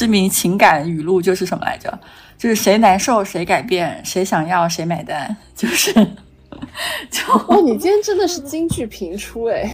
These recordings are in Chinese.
知名情感语录就是什么来着？就是谁难受谁改变，谁想要谁买单，就是 就哦，你今天真的是京剧频出哎。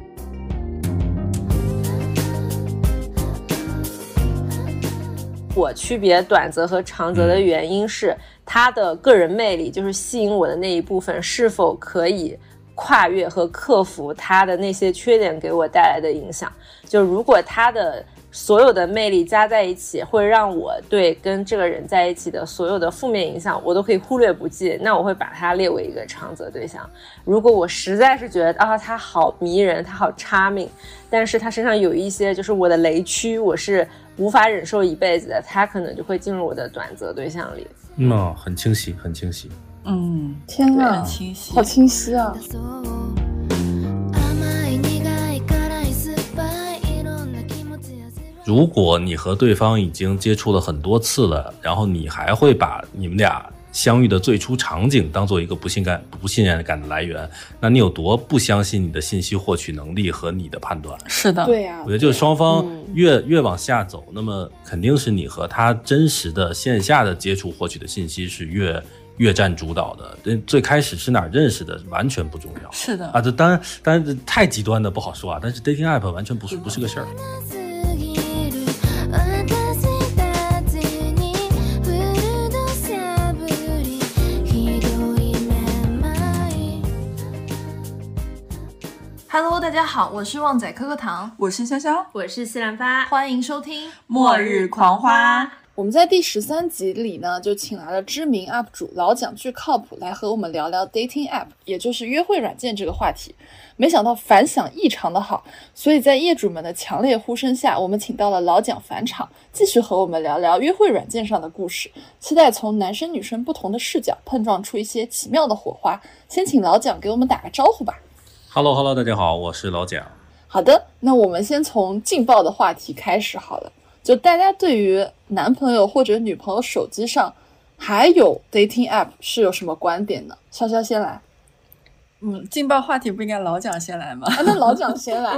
我区别短则和长则的原因是，他的个人魅力，就是吸引我的那一部分，是否可以跨越和克服他的那些缺点给我带来的影响。就如果他的所有的魅力加在一起，会让我对跟这个人在一起的所有的负面影响，我都可以忽略不计。那我会把他列为一个长择对象。如果我实在是觉得啊，他好迷人，他好 charming，但是他身上有一些就是我的雷区，我是。无法忍受一辈子的，他可能就会进入我的短择对象里。嗯，很清晰，很清晰。嗯，天啊，清晰，好清晰啊！如果你和对方已经接触了很多次了，然后你还会把你们俩。相遇的最初场景当做一个不信感、不信任感的来源，那你有多不相信你的信息获取能力和你的判断？是的，对呀。我觉得就是双方越越往下走，那么肯定是你和他真实的线下的接触获取的信息是越 越占主导的。最开始是哪认识的完全不重要。是的啊，这当然当然太极端的不好说啊，但是 dating app 完全不是不是个事儿。Hello，大家好，我是旺仔可可糖，我是潇潇，我是西兰花，欢迎收听《末日狂花》。我们在第十三集里呢，就请来了知名 UP 主老蒋巨靠谱来和我们聊聊 dating app，也就是约会软件这个话题。没想到反响异常的好，所以在业主们的强烈呼声下，我们请到了老蒋返场，继续和我们聊聊约会软件上的故事。期待从男生女生不同的视角碰撞出一些奇妙的火花。先请老蒋给我们打个招呼吧。Hello，Hello，大家好，我是老蒋。好的，那我们先从劲爆的话题开始好了。就大家对于男朋友或者女朋友手机上还有 dating app 是有什么观点呢？潇潇先来。嗯，劲爆话题不应该老蒋先来吗？啊那老蒋先来。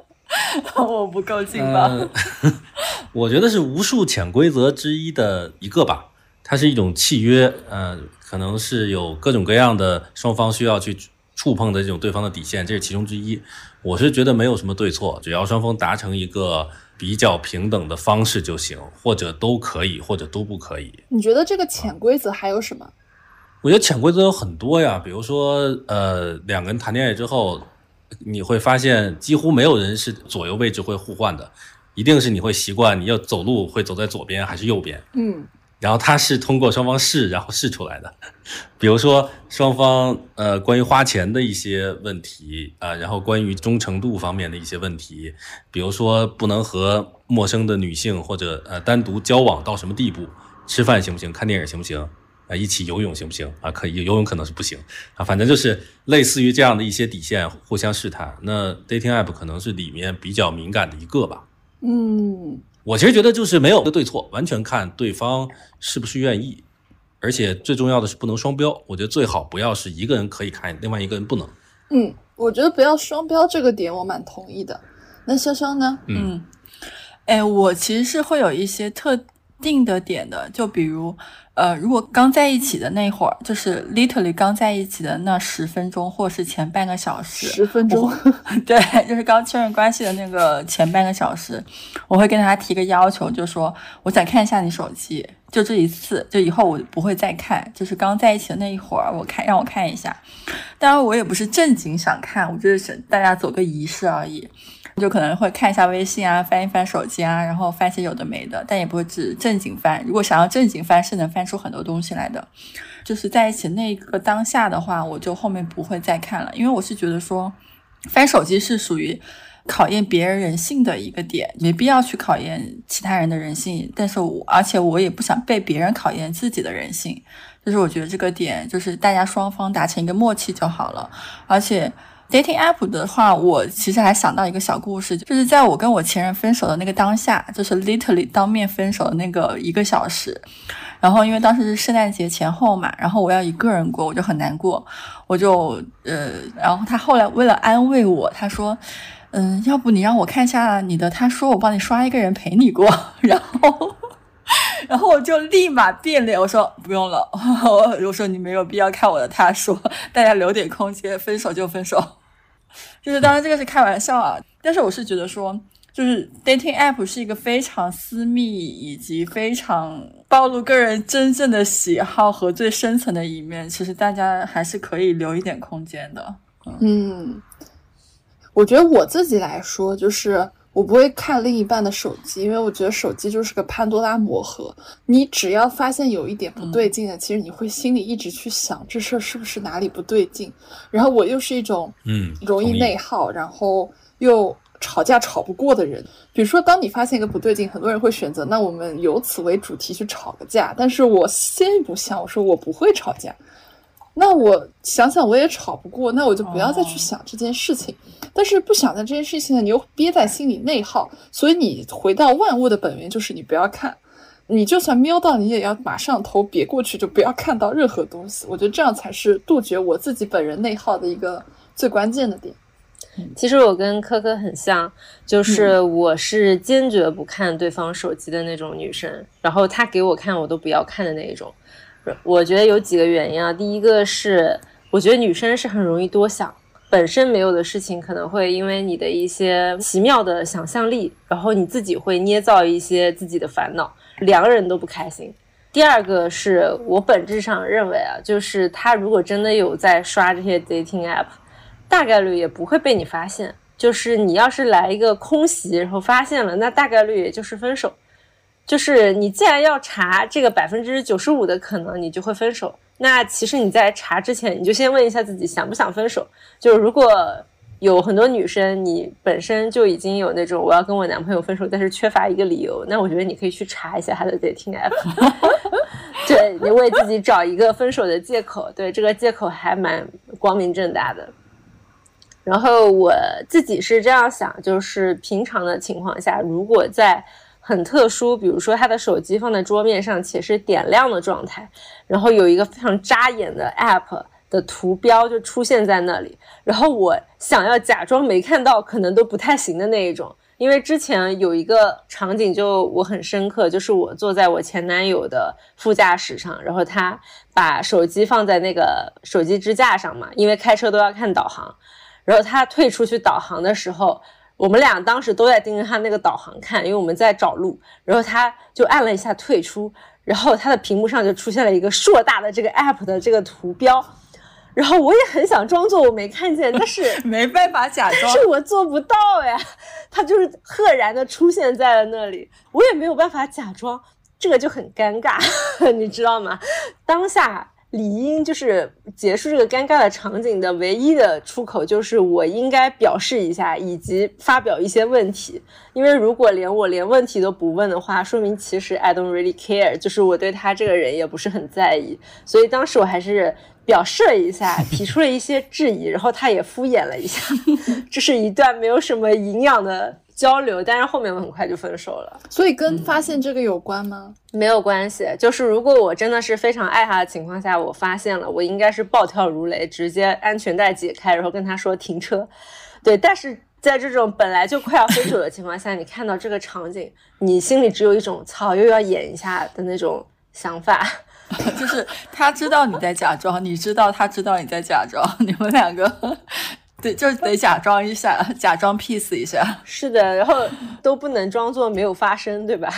我不够劲爆。我觉得是无数潜规则之一的一个吧。它是一种契约，呃，可能是有各种各样的双方需要去。触碰的这种对方的底线，这是其中之一。我是觉得没有什么对错，只要双方达成一个比较平等的方式就行，或者都可以，或者都不可以。你觉得这个潜规则还有什么？我觉得潜规则有很多呀，比如说，呃，两个人谈恋爱之后，你会发现几乎没有人是左右位置会互换的，一定是你会习惯你要走路会走在左边还是右边。嗯。然后他是通过双方试，然后试出来的。比如说双方呃关于花钱的一些问题啊，然后关于忠诚度方面的一些问题，比如说不能和陌生的女性或者呃单独交往到什么地步，吃饭行不行，看电影行不行啊，一起游泳行不行啊？可以游泳可能是不行啊，反正就是类似于这样的一些底线互相试探。那 dating app 可能是里面比较敏感的一个吧。嗯。我其实觉得就是没有个对错，完全看对方是不是愿意，而且最重要的是不能双标。我觉得最好不要是一个人可以看，另外一个人不能。嗯，我觉得不要双标这个点我蛮同意的。那潇潇呢？嗯，哎，我其实是会有一些特定的点的，就比如。呃，如果刚在一起的那会儿，就是 literally 刚在一起的那十分钟，或是前半个小时，十分钟，对，就是刚确认关系的那个前半个小时，我会跟他提个要求，就说我想看一下你手机，就这一次，就以后我不会再看，就是刚在一起的那一会儿，我看让我看一下，当然我也不是正经想看，我就是想大家走个仪式而已。就可能会看一下微信啊，翻一翻手机啊，然后翻些有的没的，但也不会只正经翻。如果想要正经翻，是能翻出很多东西来的。就是在一起那个当下的话，我就后面不会再看了，因为我是觉得说，翻手机是属于考验别人人性的一个点，没必要去考验其他人的人性。但是我而且我也不想被别人考验自己的人性，就是我觉得这个点就是大家双方达成一个默契就好了，而且。Dating app 的话，我其实还想到一个小故事，就是在我跟我前任分手的那个当下，就是 literally 当面分手的那个一个小时。然后因为当时是圣诞节前后嘛，然后我要一个人过，我就很难过，我就呃，然后他后来为了安慰我，他说，嗯，要不你让我看一下你的，他说我帮你刷一个人陪你过，然后。然后我就立马变脸，我说不用了，我说你没有必要看我的他说，大家留点空间，分手就分手。就是当然这个是开玩笑啊，但是我是觉得说，就是 dating app 是一个非常私密以及非常暴露个人真正的喜好和最深层的一面，其实大家还是可以留一点空间的。嗯，我觉得我自己来说，就是我不会看另一半的手机，因为我觉得手机就是个潘多拉魔盒。你只要发现有一点不对劲的，其实你会心里一直去想这事儿是不是哪里不对劲。然后我又是一种嗯，容易内耗，然后又吵架吵不过的人。比如说，当你发现一个不对劲，很多人会选择那我们由此为主题去吵个架。但是我先一步想，我说我不会吵架。那我想想，我也吵不过，那我就不要再去想这件事情。但是不想在这件事情呢，你又憋在心里内耗，所以你回到万物的本源，就是你不要看。你就算瞄到，你也要马上头别过去，就不要看到任何东西。我觉得这样才是杜绝我自己本人内耗的一个最关键的点。其实我跟科科很像，就是我是坚决不看对方手机的那种女生，然后他给我看我都不要看的那一种。我觉得有几个原因啊，第一个是我觉得女生是很容易多想，本身没有的事情可能会因为你的一些奇妙的想象力，然后你自己会捏造一些自己的烦恼，两个人都不开心。第二个是我本质上认为啊，就是他如果真的有在刷这些 dating app，大概率也不会被你发现。就是你要是来一个空袭，然后发现了，那大概率也就是分手。就是你既然要查这个百分之九十五的可能，你就会分手。那其实你在查之前，你就先问一下自己想不想分手。就是如果有很多女生，你本身就已经有那种我要跟我男朋友分手，但是缺乏一个理由，那我觉得你可以去查一下他的 dating app，对你为自己找一个分手的借口。对这个借口还蛮光明正大的。然后我自己是这样想，就是平常的情况下，如果在很特殊，比如说他的手机放在桌面上且是点亮的状态，然后有一个非常扎眼的 app 的图标就出现在那里，然后我想要假装没看到，可能都不太行的那一种。因为之前有一个场景就我很深刻，就是我坐在我前男友的副驾驶上，然后他把手机放在那个手机支架上嘛，因为开车都要看导航。然后他退出去导航的时候，我们俩当时都在盯着他那个导航看，因为我们在找路。然后他就按了一下退出，然后他的屏幕上就出现了一个硕大的这个 app 的这个图标。然后我也很想装作我没看见，但是 没办法假装，是我做不到呀。他就是赫然的出现在了那里，我也没有办法假装，这个就很尴尬，你知道吗？当下。理应就是结束这个尴尬的场景的唯一的出口，就是我应该表示一下，以及发表一些问题。因为如果连我连问题都不问的话，说明其实 I don't really care，就是我对他这个人也不是很在意。所以当时我还是表示了一下，提出了一些质疑，然后他也敷衍了一下。这是一段没有什么营养的交流，但是后面我很快就分手了。所以跟发现这个有关吗？没有关系，就是如果我真的是非常爱他的情况下，我发现了，我应该是暴跳如雷，直接安全带解开，然后跟他说停车。对，但是在这种本来就快要分手的情况下，你看到这个场景，你心里只有一种操又要演一下的那种想法。就是他知道你在假装，你知道他知道你在假装，你们两个对，就得假装一下，假装 peace 一下。是的，然后都不能装作没有发生，对吧？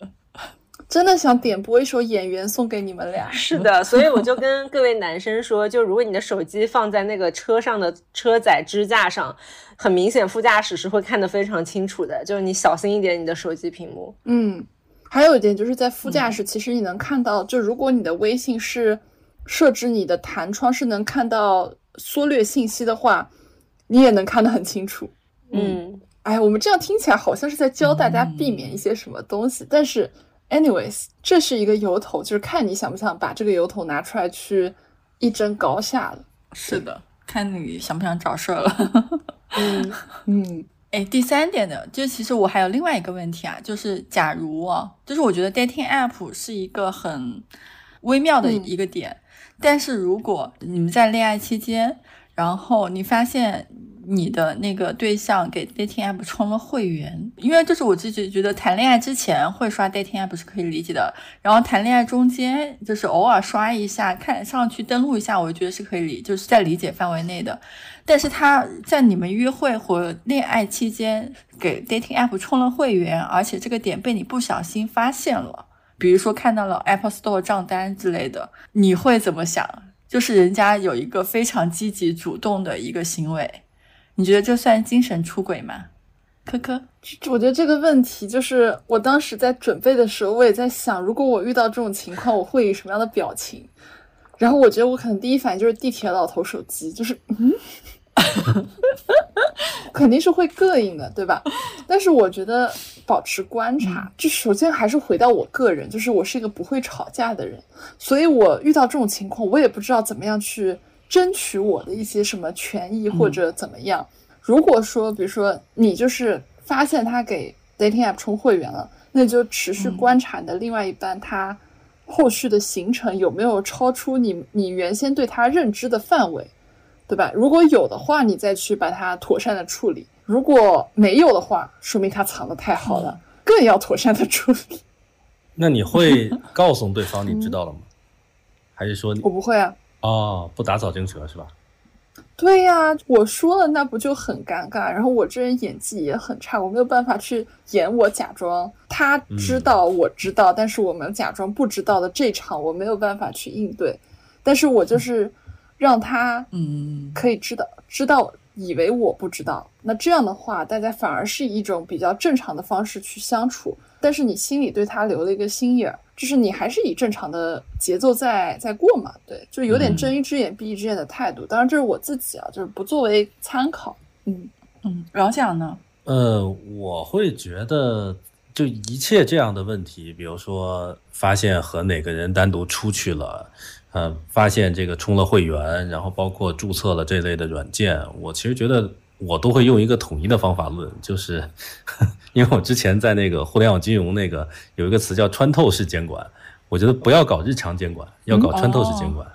真的想点播一首《演员》送给你们俩。是的，所以我就跟各位男生说，就如果你的手机放在那个车上的车载支架上，很明显副驾驶是会看得非常清楚的，就是你小心一点你的手机屏幕。嗯，还有一点就是在副驾驶，其实你能看到，就如果你的微信是设置你的弹窗是能看到缩略信息的话，你也能看得很清楚。嗯，哎，我们这样听起来好像是在教大家避免一些什么东西，但是。Anyways，这是一个由头，就是看你想不想把这个由头拿出来去一争高下了。是的，看你想不想找事儿了。嗯嗯，哎，第三点呢，就其实我还有另外一个问题啊，就是假如啊，就是我觉得 dating app 是一个很微妙的一个点，但是如果你们在恋爱期间，然后你发现你的那个对象给 dating app 充了会员，因为就是我自己觉得谈恋爱之前会刷 dating app 是可以理解的，然后谈恋爱中间就是偶尔刷一下，看上去登录一下，我觉得是可以理，就是在理解范围内的。但是他在你们约会或恋爱期间给 dating app 充了会员，而且这个点被你不小心发现了，比如说看到了 Apple Store 账单之类的，你会怎么想？就是人家有一个非常积极主动的一个行为，你觉得这算精神出轨吗？科科，我觉得这个问题就是我当时在准备的时候，我也在想，如果我遇到这种情况，我会以什么样的表情？然后我觉得我可能第一反应就是地铁老头手机，就是嗯。肯定是会膈应的，对吧？但是我觉得保持观察，就首先还是回到我个人，就是我是一个不会吵架的人，所以我遇到这种情况，我也不知道怎么样去争取我的一些什么权益或者怎么样。如果说，比如说你就是发现他给 dating app 充会员了，那就持续观察你的另外一半，他后续的行程有没有超出你你原先对他认知的范围。对吧？如果有的话，你再去把它妥善的处理；如果没有的话，说明他藏的太好了，更要妥善的处理。那你会告诉对方你知道了吗？还是说我不会啊？哦，不打草惊蛇是吧？对呀，我说了那不就很尴尬？然后我这人演技也很差，我没有办法去演我假装他知道我知道，但是我们假装不知道的这场我没有办法去应对，但是我就是。让他嗯可以知道知道以为我不知道，那这样的话，大家反而是以一种比较正常的方式去相处。但是你心里对他留了一个心眼儿，就是你还是以正常的节奏在在过嘛？对，就有点睁一只眼闭一只眼的态度。当然这是我自己啊，就是不作为参考。嗯嗯，老蒋呢？呃，我会觉得，就一切这样的问题，比如说发现和哪个人单独出去了。呃，发现这个充了会员，然后包括注册了这类的软件，我其实觉得我都会用一个统一的方法论，就是 因为我之前在那个互联网金融那个有一个词叫穿透式监管，我觉得不要搞日常监管，要搞穿透式监管，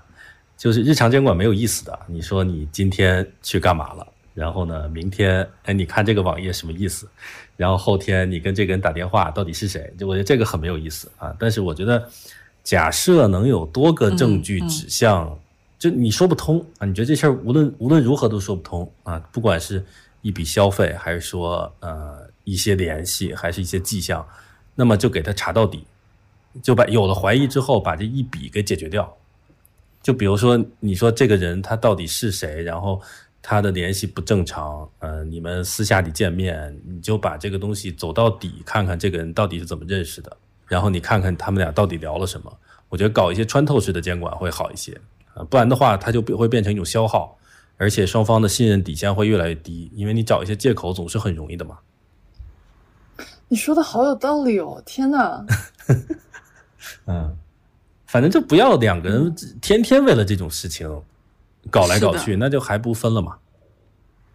就是日常监管没有意思的。你说你今天去干嘛了？然后呢，明天哎，你看这个网页什么意思？然后后天你跟这个人打电话到底是谁？就我觉得这个很没有意思啊。但是我觉得。假设能有多个证据指向，就你说不通啊？你觉得这事儿无论无论如何都说不通啊？不管是一笔消费，还是说呃一些联系，还是一些迹象，那么就给他查到底，就把有了怀疑之后，把这一笔给解决掉。就比如说，你说这个人他到底是谁？然后他的联系不正常，呃，你们私下里见面，你就把这个东西走到底，看看这个人到底是怎么认识的。然后你看看他们俩到底聊了什么？我觉得搞一些穿透式的监管会好一些啊，不然的话，它就会变成一种消耗，而且双方的信任底线会越来越低，因为你找一些借口总是很容易的嘛。你说的好有道理哦！天哪，嗯，反正就不要两个人天天为了这种事情搞来搞去，那就还不分了嘛。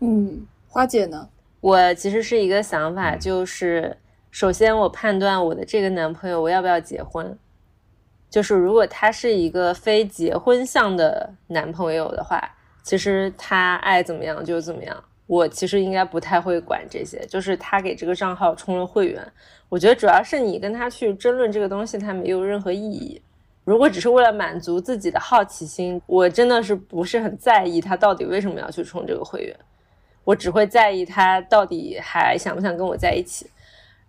嗯，花姐呢？我其实是一个想法，就是。首先，我判断我的这个男朋友我要不要结婚，就是如果他是一个非结婚向的男朋友的话，其实他爱怎么样就怎么样，我其实应该不太会管这些。就是他给这个账号充了会员，我觉得主要是你跟他去争论这个东西，他没有任何意义。如果只是为了满足自己的好奇心，我真的是不是很在意他到底为什么要去充这个会员，我只会在意他到底还想不想跟我在一起。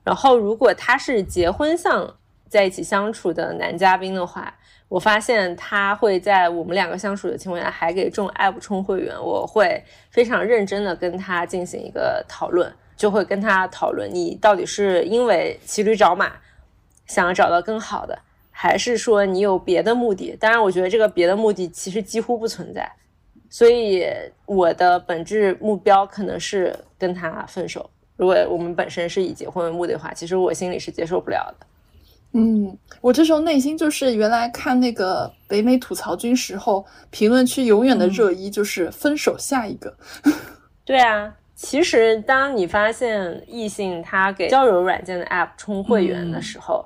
然后，如果他是结婚相在一起相处的男嘉宾的话，我发现他会在我们两个相处的情况下还给这种 app 充会员，我会非常认真的跟他进行一个讨论，就会跟他讨论你到底是因为骑驴找马，想要找到更好的，还是说你有别的目的？当然，我觉得这个别的目的其实几乎不存在，所以我的本质目标可能是跟他分手。如果我们本身是以结婚为目的的话，其实我心里是接受不了的。嗯，我这时候内心就是原来看那个北美吐槽君时候，评论区永远的热议就是分手下一个。对啊，其实当你发现异性他给交友软件的 App 充会员的时候，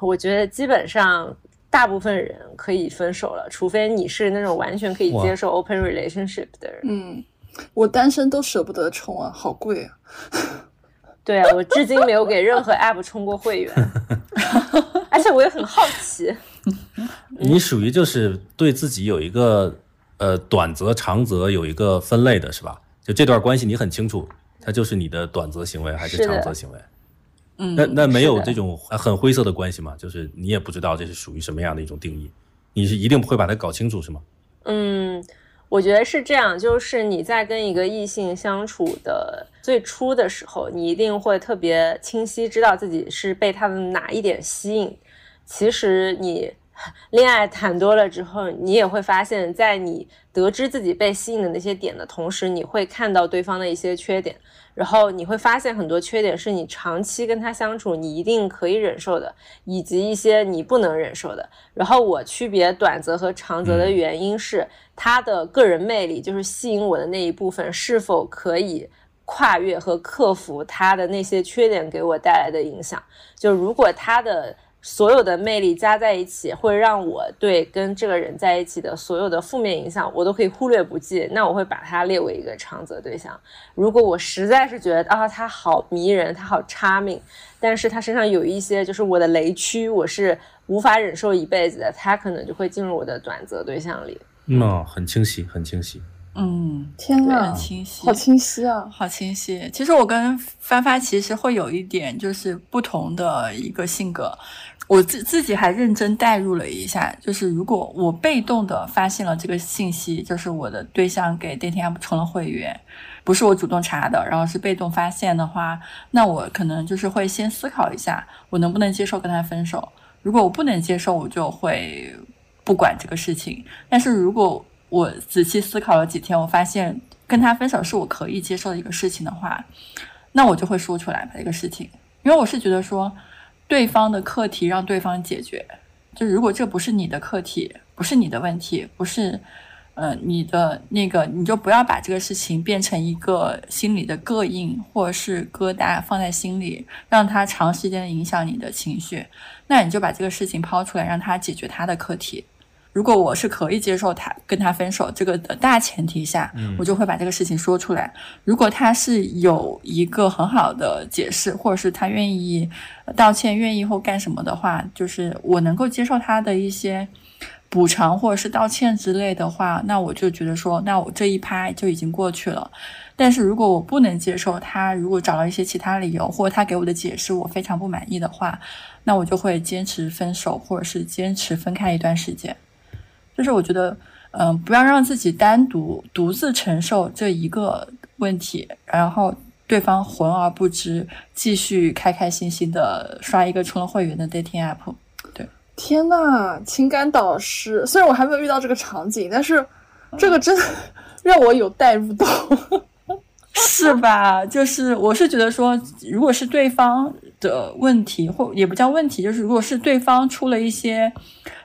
我觉得基本上大部分人可以分手了，除非你是那种完全可以接受 open relationship 的人。嗯。我单身都舍不得充啊，好贵啊。对啊，我至今没有给任何 app 充过会员，而且我也很好奇。你属于就是对自己有一个呃短则长则有一个分类的是吧？就这段关系你很清楚，它就是你的短则行为还是长则行为？嗯，那那没有这种很灰色的关系吗？就是你也不知道这是属于什么样的一种定义，你是一定不会把它搞清楚是吗？嗯，我觉得是这样，就是你在跟一个异性相处的最初的时候，你一定会特别清晰知道自己是被他的哪一点吸引。其实你恋爱谈多了之后，你也会发现，在你得知自己被吸引的那些点的同时，你会看到对方的一些缺点，然后你会发现很多缺点是你长期跟他相处你一定可以忍受的，以及一些你不能忍受的。然后我区别短则和长则的原因是，他的个人魅力，就是吸引我的那一部分是否可以。跨越和克服他的那些缺点给我带来的影响，就如果他的所有的魅力加在一起，会让我对跟这个人在一起的所有的负面影响，我都可以忽略不计。那我会把他列为一个长则对象。如果我实在是觉得啊，他好迷人，他好 charming，但是他身上有一些就是我的雷区，我是无法忍受一辈子的，他可能就会进入我的短则对象里。嗯、很清晰，很清晰。嗯，天呐很，清晰，好清晰啊！好清晰。其实我跟发发其实会有一点就是不同的一个性格，我自自己还认真代入了一下，就是如果我被动的发现了这个信息，就是我的对象给 dating app 充了会员，不是我主动查的，然后是被动发现的话，那我可能就是会先思考一下，我能不能接受跟他分手。如果我不能接受，我就会不管这个事情。但是如果我仔细思考了几天，我发现跟他分手是我可以接受的一个事情的话，那我就会说出来把这个事情，因为我是觉得说，对方的课题让对方解决，就如果这不是你的课题，不是你的问题，不是，呃，你的那个，你就不要把这个事情变成一个心里的膈应或者是疙瘩放在心里，让它长时间的影响你的情绪，那你就把这个事情抛出来，让他解决他的课题。如果我是可以接受他跟他分手这个的大前提下，我就会把这个事情说出来。如果他是有一个很好的解释，或者是他愿意道歉、愿意或干什么的话，就是我能够接受他的一些补偿或者是道歉之类的话，那我就觉得说，那我这一拍就已经过去了。但是如果我不能接受他，如果找了一些其他理由，或者他给我的解释我非常不满意的话，那我就会坚持分手，或者是坚持分开一段时间。就是我觉得，嗯、不要让自己单独独自承受这一个问题，然后对方浑而不知，继续开开心心的刷一个充了会员的 dating app。对天呐，情感导师，虽然我还没有遇到这个场景，但是这个真的 让我有代入到。是吧？就是我是觉得说，如果是对方的问题，或也不叫问题，就是如果是对方出了一些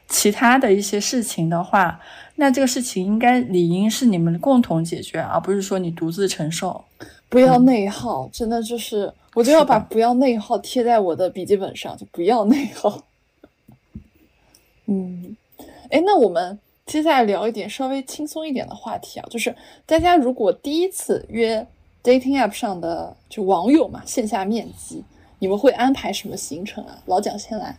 其他的一些事情的话，那这个事情应该理应是你们共同解决，而不是说你独自承受。不要内耗，真的就是，我就要把“不要内耗”贴在我的笔记本上，就不要内耗。嗯，哎，那我们接下来聊一点稍微轻松一点的话题啊，就是大家如果第一次约 dating app 上的就网友嘛，线下面基，你们会安排什么行程啊？老蒋先来。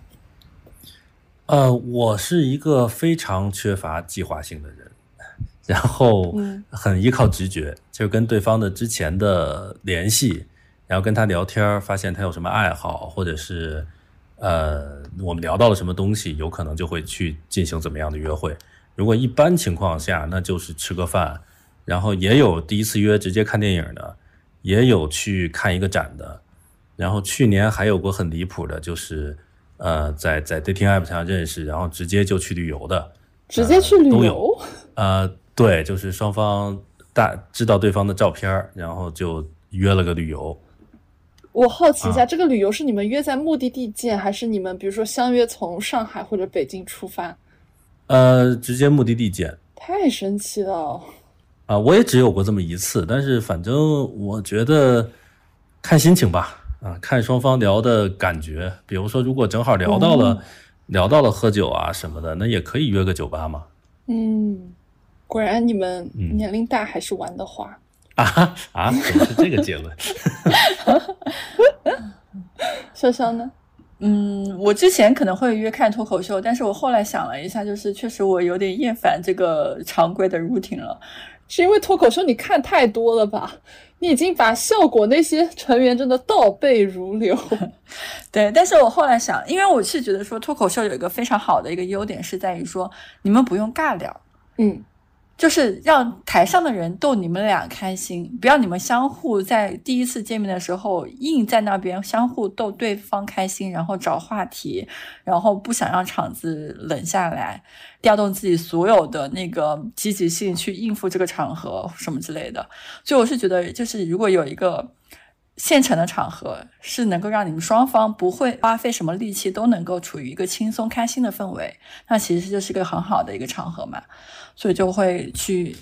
呃，我是一个非常缺乏计划性的人，然后嗯很依靠直觉，就跟对方的之前的联系，然后跟他聊天儿，发现他有什么爱好，或者是呃我们聊到了什么东西，有可能就会去进行怎么样的约会。如果一般情况下，那就是吃个饭，然后也有第一次约直接看电影的，也有去看一个展的，然后去年还有过很离谱的，就是呃在在 dating app 上认识，然后直接就去旅游的，直接去旅游都有，呃，对，就是双方大知道对方的照片，然后就约了个旅游。我好奇一下，啊这个旅游是你们约在目的地见，还是你们比如说相约从上海或者北京出发？呃，直接目的地见太神奇了！啊、我也只有过这么一次，但是反正我觉得看心情吧，啊，看双方聊的感觉。比如说，如果正好聊到了、聊到了喝酒啊什么的，那也可以约个酒吧嘛。嗯，果然你们嗯年龄大还是玩得花。啊啊，怎么是这个结论？潇潇呢？嗯，我之前可能会约看脱口秀，但是我后来想了一下，就是确实我有点厌烦这个常规的 routine 了。是因为脱口秀你看太多了吧？你已经把效果那些成员真的倒背如流。对，但是我后来想，因为我是觉得说脱口秀有一个非常好的一个优点是在于说你们不用尬聊，嗯，就是让台上的人逗你们俩开心，不要你们相互在第一次见面的时候硬在那边相互逗对方开心，然后找话题，然后不想让场子冷下来，调动自己所有的那个积极性去应付这个场合什么之类的。所以我是觉得，就是如果有一个现成的场合，是能够让你们双方不会花费什么力气，都能够处于一个轻松开心的氛围，那其实就是个很好的一个场合嘛。所以就会去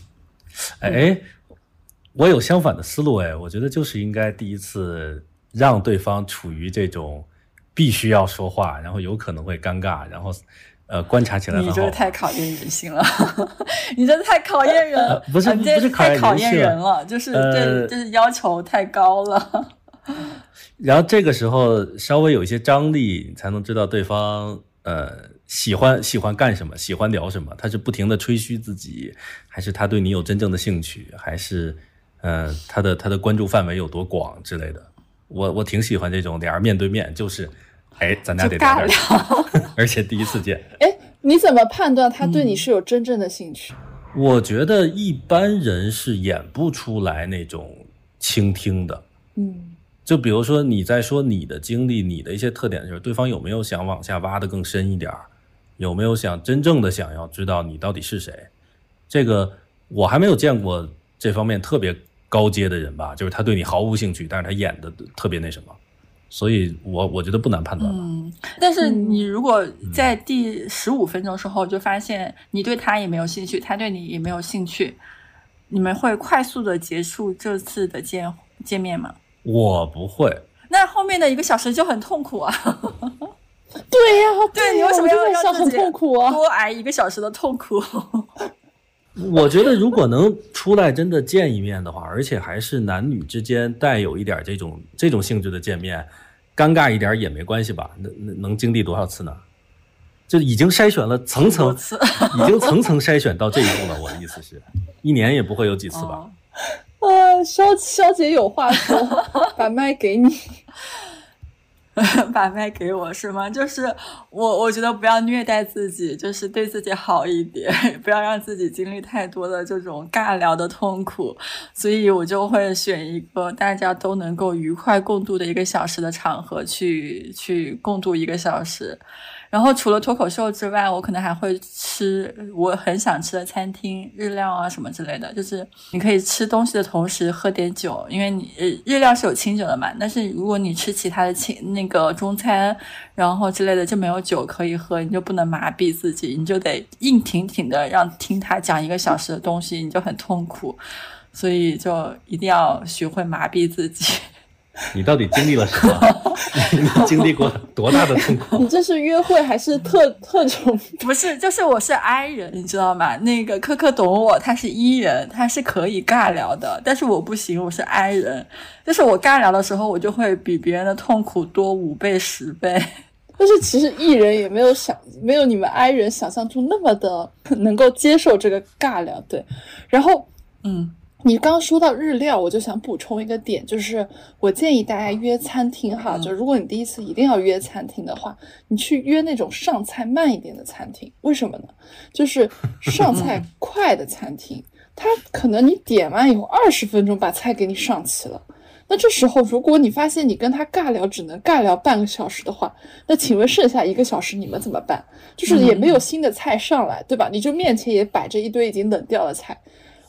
哎，我有相反的思路哎，我觉得就是应该第一次让对方处于这种必须要说话，然后有可能会尴尬，然后呃观察起来你这个。太考验人性了，你这太考验人，呃不是啊你这不是太考验验人了，就是呃对，就是要求太高了。然后这个时候稍微有一些张力，你才能知道对方呃喜欢喜欢干什么，喜欢聊什么。他是不停的吹嘘自己，还是他对你有真正的兴趣，还是呃他的他的关注范围有多广之类的。我我挺喜欢这种俩人面对面，就是哎咱俩得聊点聊，而且第一次见。哎，你怎么判断他对你是有真正的兴趣？我觉得一般人是演不出来那种倾听的。嗯就比如说你在说你的经历、你的一些特点的时候，对方有没有想往下挖的更深一点儿？有没有想真正的想要知道你到底是谁？这个我还没有见过这方面特别高阶的人吧，就是他对你毫无兴趣，但是他演的特别那什么，所以我我觉得不难判断。嗯，但是嗯你如果在第十五分钟时候就发现你对他也没有兴趣，他对你也没有兴趣，你们会快速的结束这次的见见面吗？我不会，那后面的一个小时就很痛苦啊！对呀、对你为什么就在想很让自己痛苦啊？多挨一个小时的痛苦？我觉得如果能出来真的见一面的话，而且还是男女之间带有一点这种这种性质的见面，尴尬一点也没关系吧？能能能经历多少次呢？就已经筛选了层层，已经层层筛选到这一步了。我的意思是，一年也不会有几次吧？哦啊，肖肖姐有话说，把麦给你。把麦给我是吗？就是我，我觉得不要虐待自己，就是对自己好一点，不要让自己经历太多的这种尬聊的痛苦。所以我就会选一个大家都能够愉快共度的一个小时的场合去去共度一个小时。然后除了脱口秀之外，我可能还会吃我很想吃的餐厅日料啊什么之类的。就是你可以吃东西的同时喝点酒，因为你日料是有清酒的嘛。但是如果你吃其他的清那个中餐，然后之类的就没有酒可以喝，你就不能麻痹自己，你就得硬挺挺的让听他讲一个小时的东西，你就很痛苦。所以就一定要学会麻痹自己。你到底经历了什么？你经历过多大的痛苦？你这是约会还是特特种？不是，就是我是 I 人，你知道吗？那个科科懂我，他是 E 人，他是可以尬聊的，但是我不行，我是 I 人。就是我尬聊的时候，我就会比别人的痛苦多五倍、十倍。但是其实艺人也没有想，没有你们 I 人想象中那么的能够接受这个尬聊。对，然后嗯你刚刚说到日料，我就想补充一个点，就是我建议大家约餐厅哈，嗯就如果你第一次一定要约餐厅的话，你去约那种上菜慢一点的餐厅。为什么呢？就是上菜 快的餐厅，它可能你点完以后二十分钟把菜给你上齐了。那这时候，如果你发现你跟他尬聊只能尬聊半个小时的话，那请问剩下一个小时你们怎么办？就是也没有新的菜上来，对吧？你就面前也摆着一堆已经冷掉的菜，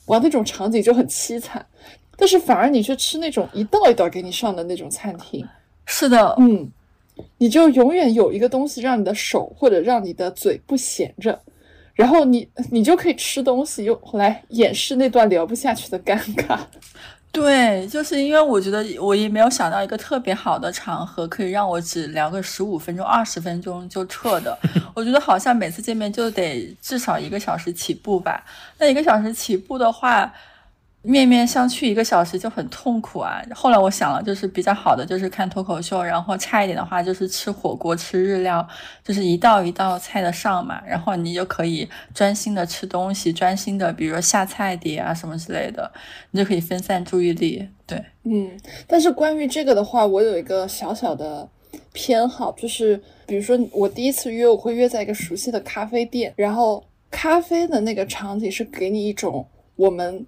哇，那种场景就很凄惨。但是反而你去吃那种一道一道给你上的那种餐厅，是的，嗯，你就永远有一个东西让你的手或者让你的嘴不闲着，然后你你就可以吃东西，用来掩饰那段聊不下去的尴尬。对，就是因为我觉得我也没有想到一个特别好的场合，可以让我只聊个十五分钟、二十分钟就撤的。我觉得好像每次见面就得至少一个小时起步吧。那一个小时起步的话，面面相觑一个小时就很痛苦啊。后来我想了，就是比较好的就是看脱口秀，然后差一点的话就是吃火锅、吃日料，就是一道一道菜的上嘛，然后你就可以专心的吃东西，专心的比如说下菜碟啊什么之类的，你就可以分散注意力。对，嗯，但是关于这个的话，我有一个小小的偏好，就是比如说我第一次约，我会约在一个熟悉的咖啡店，然后咖啡的那个场景是给你一种我们。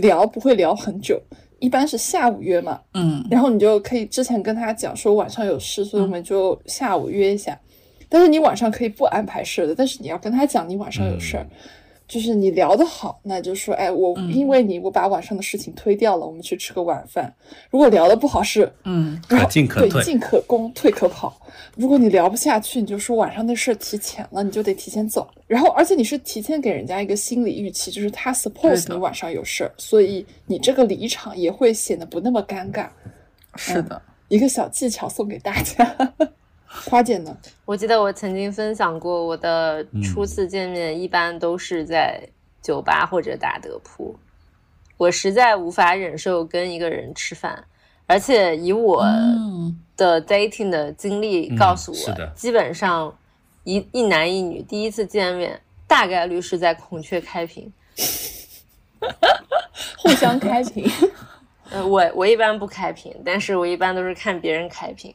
聊不会聊很久，一般是下午约嘛，嗯，然后你就可以之前跟他讲说晚上有事，所以我们就下午约一下。但是你晚上可以不安排事的，但是你要跟他讲你晚上有事儿。就是你聊得好，那就说，哎，我因为你，我把晚上的事情推掉了，我们去吃个晚饭。如果聊得不好，是，嗯，可进可退，进可攻，退可跑。如果你聊不下去，你就说晚上的事提前了，你就得提前走。然后，而且你是提前给人家一个心理预期，就是他 suppose 你晚上有事儿，所以你这个离场也会显得不那么尴尬。是的，一个小技巧送给大家。花姐呢？我记得我曾经分享过，我的初次见面一般都是在酒吧或者打德扑。我实在无法忍受跟一个人吃饭，而且以我的 dating 的经历告诉我，基本上一一男一女第一次见面，大概率是在孔雀开屏，互相开屏。呃，我我一般不开屏，但是我一般都是看别人开屏。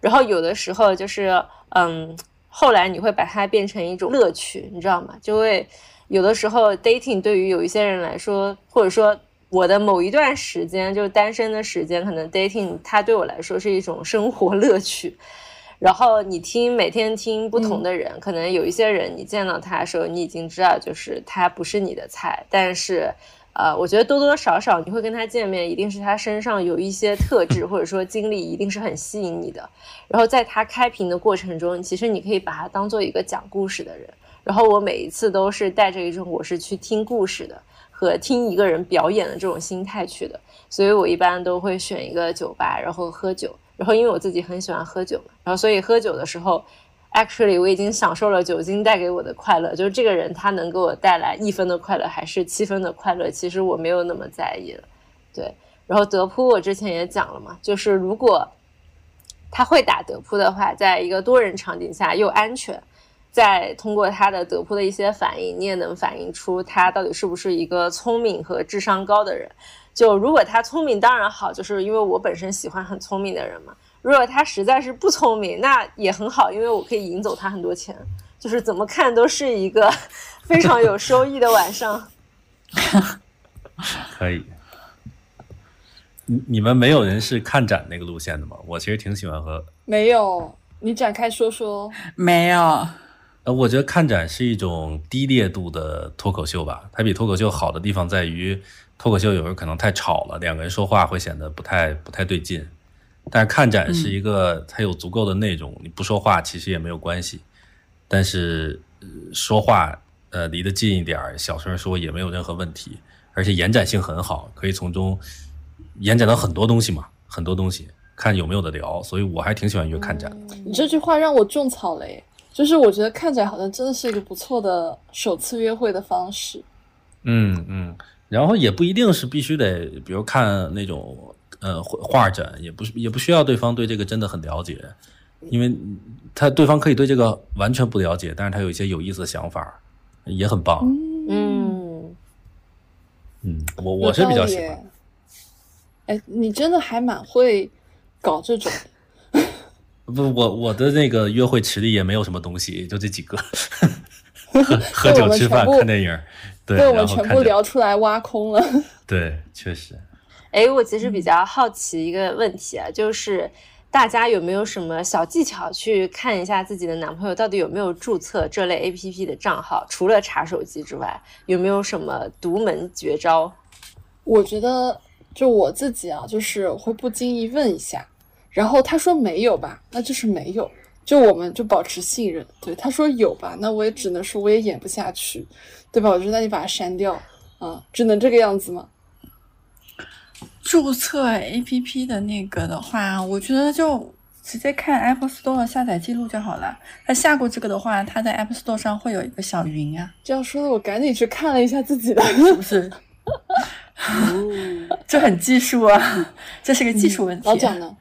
然后有的时候就是，嗯，后来你会把它变成一种乐趣，你知道吗？就会有的时候 dating 对于有一些人来说，或者说我的某一段时间就是单身的时间，可能 dating 它对我来说是一种生活乐趣。然后你听每天听不同的人，可能有一些人你见到他的时候，你已经知道就是他不是你的菜，但是。呃，我觉得多多少少你会跟他见面，一定是他身上有一些特质，或者说经历，一定是很吸引你的。然后在他开屏的过程中，其实你可以把他当做一个讲故事的人。然后我每一次都是带着一种我是去听故事的和听一个人表演的这种心态去的，所以我一般都会选一个酒吧，然后喝酒。然后因为我自己很喜欢喝酒嘛，然后所以喝酒的时候。Actually，我已经享受了酒精带给我的快乐，就是这个人他能给我带来一分的快乐还是七分的快乐，其实我没有那么在意了。对，然后德扑我之前也讲了嘛，就是如果他会打德扑的话，在一个多人场景下又安全，再通过他的德扑的一些反应，你也能反映出他到底是不是一个聪明和智商高的人。就如果他聪明，当然好，就是因为我本身喜欢很聪明的人嘛。如果他实在是不聪明，那也很好，因为我可以赢走他很多钱，就是怎么看都是一个 非常有收益的晚上。可以。你你们没有人是看展那个路线的吗？我其实挺喜欢和。没有，你展开说说。没有。呃，我觉得看展是一种低烈度的脱口秀吧。它比脱口秀好的地方在于，脱口秀有时候可能太吵了，两个人说话会显得不太不太对劲。但是看展是一个，它有足够的内容，你不说话其实也没有关系。但是说话，呃，离得近一点儿，小声说也没有任何问题，而且延展性很好，可以从中延展到很多东西嘛，很多东西，看有没有的聊。所以我还挺喜欢约看展。你这句话让我种草了，耶，就是我觉得看展好像真的是一个不错的首次约会的方式。嗯嗯，然后也不一定是必须得，比如看那种。呃，画展也不是也不需要对方对这个真的很了解，因为他对方可以对这个完全不了解，但是他有一些有意思的想法，也很棒。嗯嗯，我我是比较喜欢。哎，你真的还蛮会搞这种。不，我我的那个约会池里也没有什么东西，就这几个，喝喝酒、吃饭、看电影，对，被我们全部聊出来挖空了。对，确实。哎，我其实比较好奇一个问题啊，就是大家有没有什么小技巧去看一下自己的男朋友到底有没有注册这类 A P P 的账号？除了查手机之外，有没有什么独门绝招？我觉得就我自己啊，就是会不经意问一下，然后他说没有吧，那就是没有，就我们就保持信任。对，他说有吧，那我也只能说我也演不下去，对吧？我觉得那你把它删掉啊，只能这个样子吗？注册 APP 的那个的话，我觉得就直接看 Apple Store 的下载记录就好了。他下过这个的话，他在 Apple Store 上会有一个小云啊。这样说的，我赶紧去看了一下自己的，是不是？这很技术啊，这是个技术问题。老蒋呢？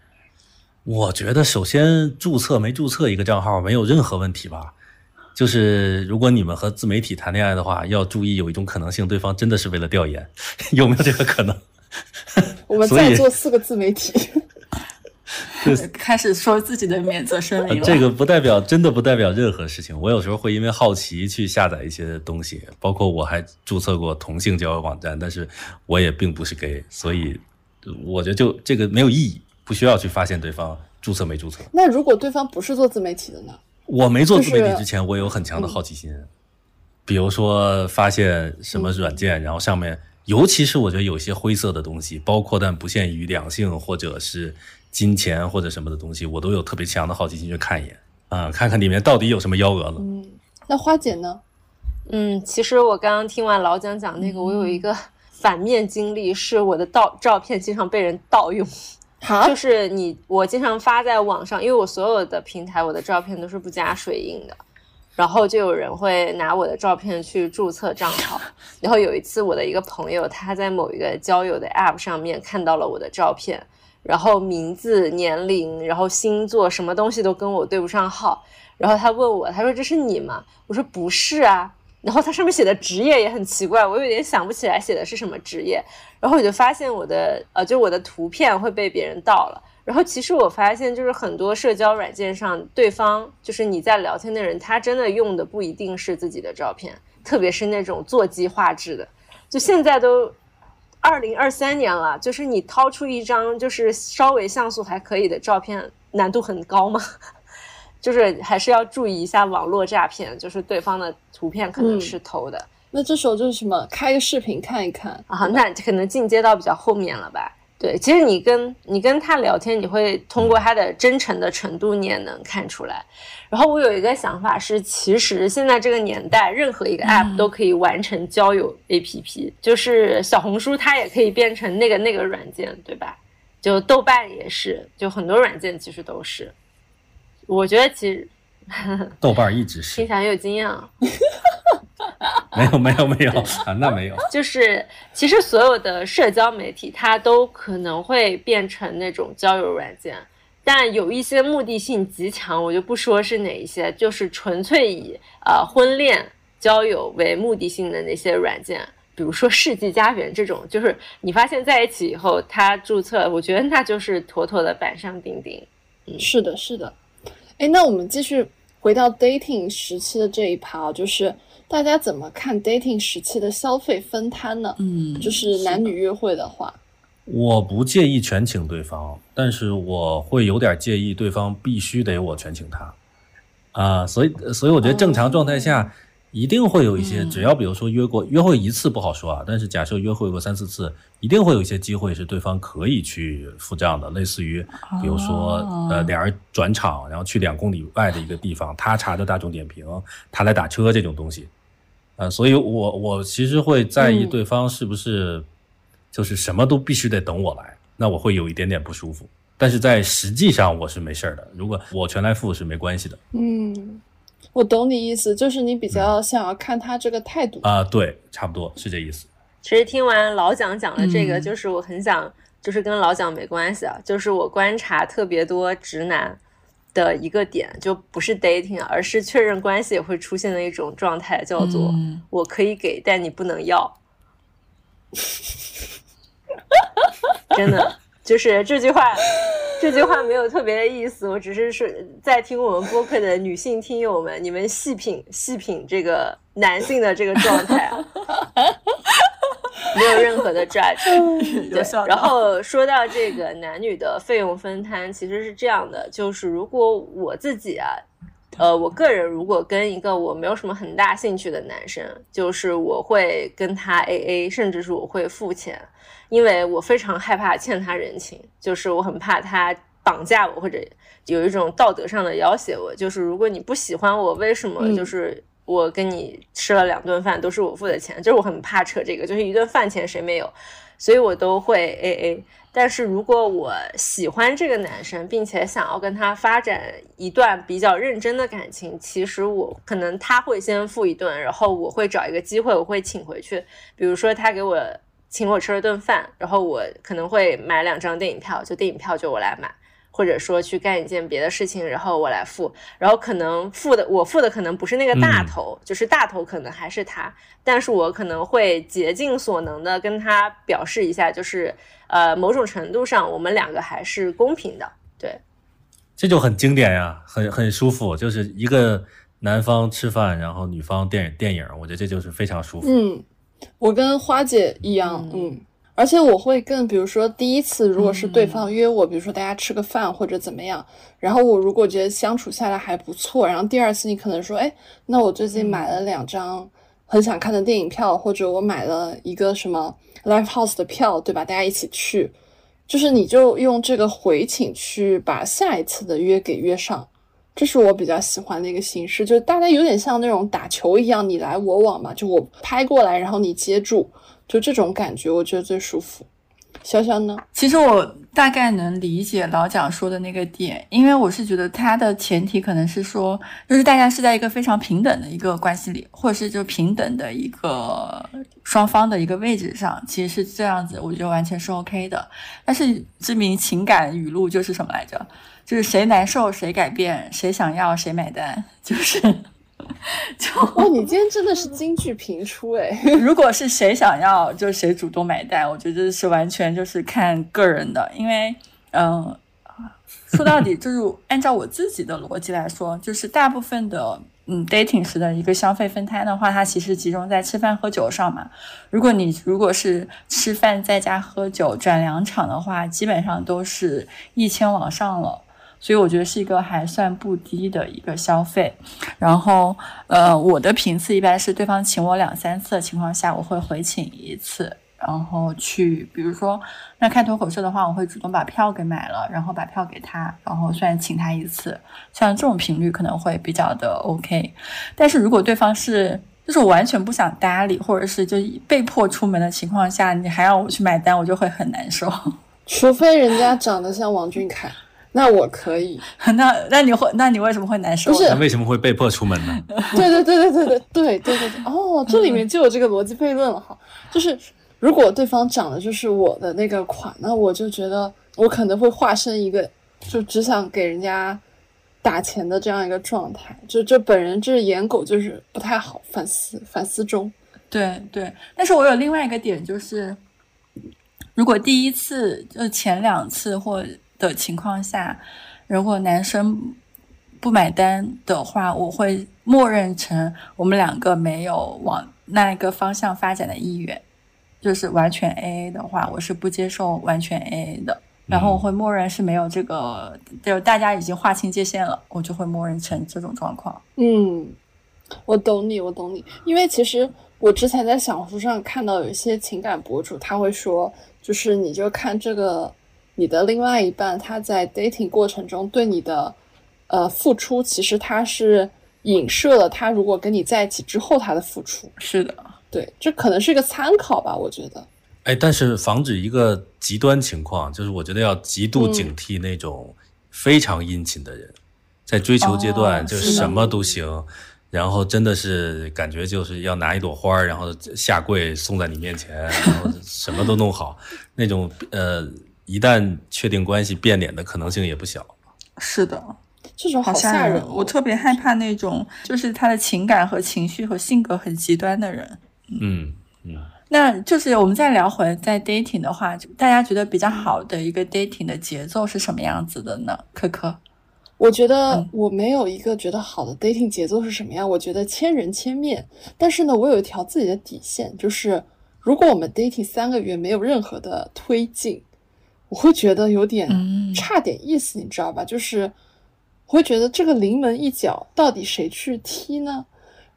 我觉得首先注册没注册一个账号没有任何问题吧。就是如果你们和自媒体谈恋爱的话，要注意有一种可能性，对方真的是为了调研，有没有这个可能？我们在做四个自媒体，开始说自己的免责声明了。这个不代表真的不代表任何事情。我有时候会因为好奇去下载一些东西，包括我还注册过同性交友网站，但是我也并不是 gay，所以我觉得就这个没有意义，不需要去发现对方注册没注册。那如果对方不是做自媒体的呢？我没做自媒体之前，我有很强的好奇心，比如说发现什么软件，然后上面，尤其是我觉得有些灰色的东西，包括但不限于两性或者是金钱或者什么的东西，我都有特别强的好奇心去看一眼啊，看看里面到底有什么幺蛾子。嗯，那花姐呢？嗯，其实我刚刚听完老蒋讲那个，我有一个反面经历，是我的盗照片经常被人盗用。就是你，我经常发在网上，因为我所有的平台，我的照片都是不加水印的，然后就有人会拿我的照片去注册账号。然后有一次，我的一个朋友他在某一个交友的 App 上面看到了我的照片，然后名字、年龄、然后星座，什么东西都跟我对不上号，然后他问我，他说这是你吗？我说不是啊。然后它上面写的职业也很奇怪，我有点想不起来写的是什么职业。然后我就发现我的呃，就我的图片会被别人盗了。然后其实我发现，就是很多社交软件上，对方就是你在聊天的人，他真的用的不一定是自己的照片，特别是那种座机画质的。就现在都二零二三年了，就是你掏出一张就是稍微像素还可以的照片，难度很高吗？就是还是要注意一下网络诈骗，就是对方的图片可能是偷的。那这时候就是什么？开个视频看一看啊？那可能进阶到比较后面了吧？对，其实你跟你跟他聊天，你会通过他的真诚的程度，你也能看出来。然后我有一个想法是，其实现在这个年代，任何一个 app 都可以完成交友 app，就是小红书它也可以变成那个那个软件，对吧？就豆瓣也是，就很多软件其实都是。我觉得其实豆瓣一直是听起来很有经验啊，没有没有没有啊，那没有，就是其实所有的社交媒体它都可能会变成那种交友软件，但有一些目的性极强，我就不说是哪一些，就是纯粹以呃婚恋交友为目的性的那些软件，比如说世纪佳缘这种，就是你发现在一起以后他注册，我觉得那就是妥妥的板上钉钉。嗯，是的，是的。哎，那我们继续回到 dating 时期的这一趴，就是大家怎么看 dating 时期的消费分摊呢？嗯，就是男女约会的话，我不介意全请对方，但是我会有点介意对方必须得我全请他，啊，所以所以我觉得正常状态下。一定会有一些，只要比如说约过约会一次不好说啊，但是假设约会过三四次，一定会有一些机会是对方可以去付账的，类似于比如说呃俩人转场，然后去两公里外的一个地方，他查的大众点评，他来打车这种东西，呃，所以我我其实会在意对方是不是就是什么都必须得等我来，那我会有一点点不舒服，但是在实际上我是没事儿的，如果我全来付是没关系的，嗯。我懂你意思，就是你比较想要看他这个态度啊，对，差不多是这意思。其实听完老蒋讲的这个，就是我很想，就是跟老蒋没关系啊，就是我观察特别多直男的一个点，就不是 dating，而是确认关系也会出现的一种状态，叫做我可以给，但你不能要。真的，就是这句话。这句话没有特别的意思，我只是说在听我们播客的女性听友们，你们细品细品这个男性的这个状态，没有任何的 judge。对，然后说到这个男女的费用分摊，其实是这样的，就是如果我自己啊，呃，我个人如果跟一个我没有什么很大兴趣的男生，就是我会跟他 AA，甚至是我会付钱。因为我非常害怕欠他人情，就是我很怕他绑架我，或者有一种道德上的要挟我。就是如果你不喜欢我，为什么就是我跟你吃了两顿饭都是我付的钱？就是我很怕扯这个，就是一顿饭钱谁没有，所以我都会 A A。但是如果我喜欢这个男生，并且想要跟他发展一段比较认真的感情，其实我可能他会先付一顿，然后我会找一个机会，我会请回去。比如说他给我。请我吃了顿饭，然后我可能会买两张电影票，就电影票就我来买，或者说去干一件别的事情，然后我来付，然后可能付的我付的可能不是那个大头，就是大头可能还是他，但是我可能会竭尽所能的跟他表示一下，就是呃某种程度上我们两个还是公平的，对，这就很经典呀，很很舒服，就是一个男方吃饭，然后女方电影电影，我觉得这就是非常舒服。嗯，我跟花姐一样，嗯，而且我会更，比如说第一次如果是对方约我，比如说大家吃个饭或者怎么样，然后我如果觉得相处下来还不错，然后第二次你可能说，哎，那我最近买了两张很想看的电影票，或者我买了一个什么 live house 的票，对吧？大家一起去，就是你就用这个回请去把下一次的约给约上。这是我比较喜欢的一个形式，就是大家有点像那种打球一样，你来我往嘛，就我拍过来，然后你接住，就这种感觉，我觉得最舒服。潇潇呢？其实我大概能理解老蒋说的那个点，因为我是觉得他的前提可能是说，就是大家是在一个非常平等的一个关系里，或者是就平等的一个双方的一个位置上，其实是这样子，我觉得完全是 OK 的。但是知名情感语录就是什么来着？就是谁难受谁改变，谁想要谁买单，就是。就哇，你今天真的是 京剧频出哎！如果是谁想要，就谁主动买单，我觉得是完全就是看个人的。因为，嗯，说到底就是按照我自己的逻辑来说，就是大部分的嗯 dating 时的一个消费分摊的话，它其实集中在吃饭喝酒上嘛。如果你如果是吃饭在家喝酒转两场的话，基本上都是一千往上了。所以我觉得是一个还算不低的一个消费，然后呃，我的频次一般是对方请我两三次的情况下，我会回请一次，然后去，比如说那看脱口秀的话，我会主动把票给买了，然后把票给他，然后算请他一次，像这种频率可能会比较的 OK。但是如果对方是就是我完全不想搭理，或者是就被迫出门的情况下，你还让我去买单，我就会很难受。除非人家长得像王俊凯。那我可以，那那你会，那你为什么会难受？不是，那为什么会被迫出门呢？对对对对对对对对对对，哦，这里面就有这个逻辑悖论了哈。就是如果对方长得就是我的那个款，那我就觉得我可能会化身一个，就只想给人家打钱的这样一个状态。就这本人这颜狗就是不太好，反思反思中。对对，但是我有另外一个点，就是如果第一次就前两次或。的情况下，如果男生不买单的话，我会默认成我们两个没有往那一个方向发展的意愿。就是完全 AA 的话，我是不接受完全 AA 的。然后我会默认是没有这个，就大家已经划清界限了，我就会默认成这种状况。嗯，我懂你，我懂你。因为其实我之前在小红书上看到有一些情感博主，他会说，就是你就看这个。你的另外一半他在 dating 过程中对你的呃付出，其实他是影射了他如果跟你在一起之后他的付出。是的，对，这可能是一个参考吧，我觉得。哎，但是防止一个极端情况，就是我觉得要极度警惕那种非常殷勤的人，在追求阶段就什么都行，然后真的是感觉就是要拿一朵花，然后下跪送在你面前，然后什么都弄好那种呃。一旦确定关系变脸的可能性也不小。是的，这种好吓人。我特别害怕那种，就是他的情感和情绪和性格很极端的人。嗯嗯。那就是我们再聊回在 dating 的话，大家觉得比较好的一个 dating 的节奏是什么样子的呢？可可，我觉得我没有一个觉得好的 dating 节奏是什么样。我觉得千人千面，但是呢，我有一条自己的底线，就是如果我们 dating 三个月没有任何的推进。我会觉得有点差点意思，你知道吧？就是我会觉得这个临门一脚到底谁去踢呢？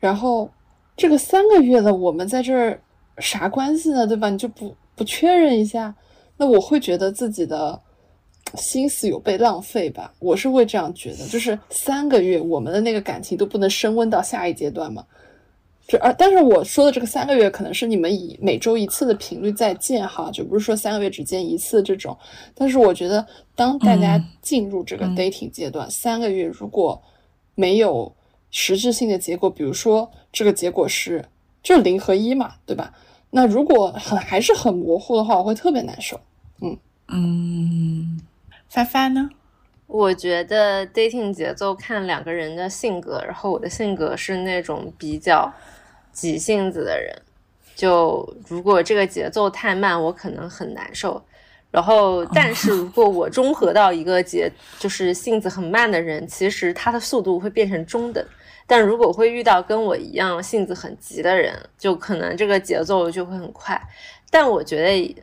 然后这个三个月了，我们在这儿啥关系呢？对吧？你就不不确认一下？那我会觉得自己的心思有被浪费吧？我是会这样觉得，就是三个月我们的那个感情都不能升温到下一阶段吗？就而，但是我说的这个三个月，可能是你们以每周一次的频率在见哈，就不是说三个月只见一次这种。但是我觉得，当大家进入这个 dating 阶段，三个月如果没有实质性的结果，比如说这个结果是就零和一嘛，对吧？那如果很还是很模糊的话，我会特别难受。嗯，发发呢？我觉得 dating 节奏看两个人的性格，然后我的性格是那种比较急性子的人，就如果这个节奏太慢，我可能很难受。然后，但是如果我中和到一个节，就是性子很慢的人，其实他的速度会变成中等。但如果会遇到跟我一样性子很急的人，就可能这个节奏就会很快。但我觉得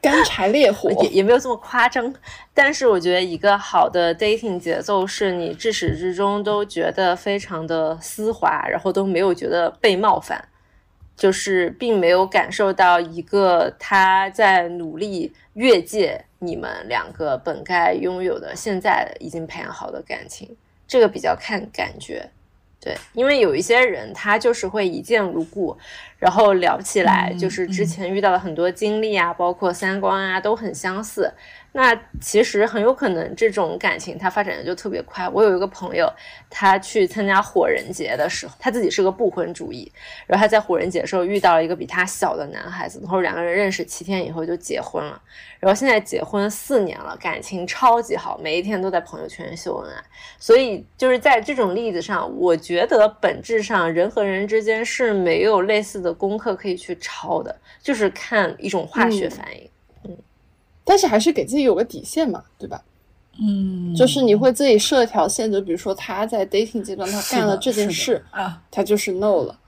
干柴烈火，也也没有这么夸张，但是我觉得一个好的 dating 节奏是你至始至终都觉得非常的丝滑，然后都没有觉得被冒犯，就是并没有感受到一个他在努力越界你们两个本该拥有的现在已经培养好的感情，这个比较看感觉。对，因为有一些人他就是会一见如故，然后聊起来就是之前遇到的很多经历啊，包括三观啊都很相似。那其实很有可能这种感情它发展的就特别快。我有一个朋友，他去参加火人节的时候，他自己是个不婚主义，然后他在火人节的时候遇到了一个比他小的男孩子，然后两个人认识七天以后就结婚了，然后现在结婚四年了，感情超级好，每一天都在朋友圈秀恩爱。所以就是在这种例子上，我觉得本质上人和人之间是没有类似的功课可以去抄的，就是看一种化学反应。但是还是给自己有个底线嘛，对吧？嗯，就是你会自己设条线，就比如说他在 dating 阶段他干了这件事，啊。他就是 no 了。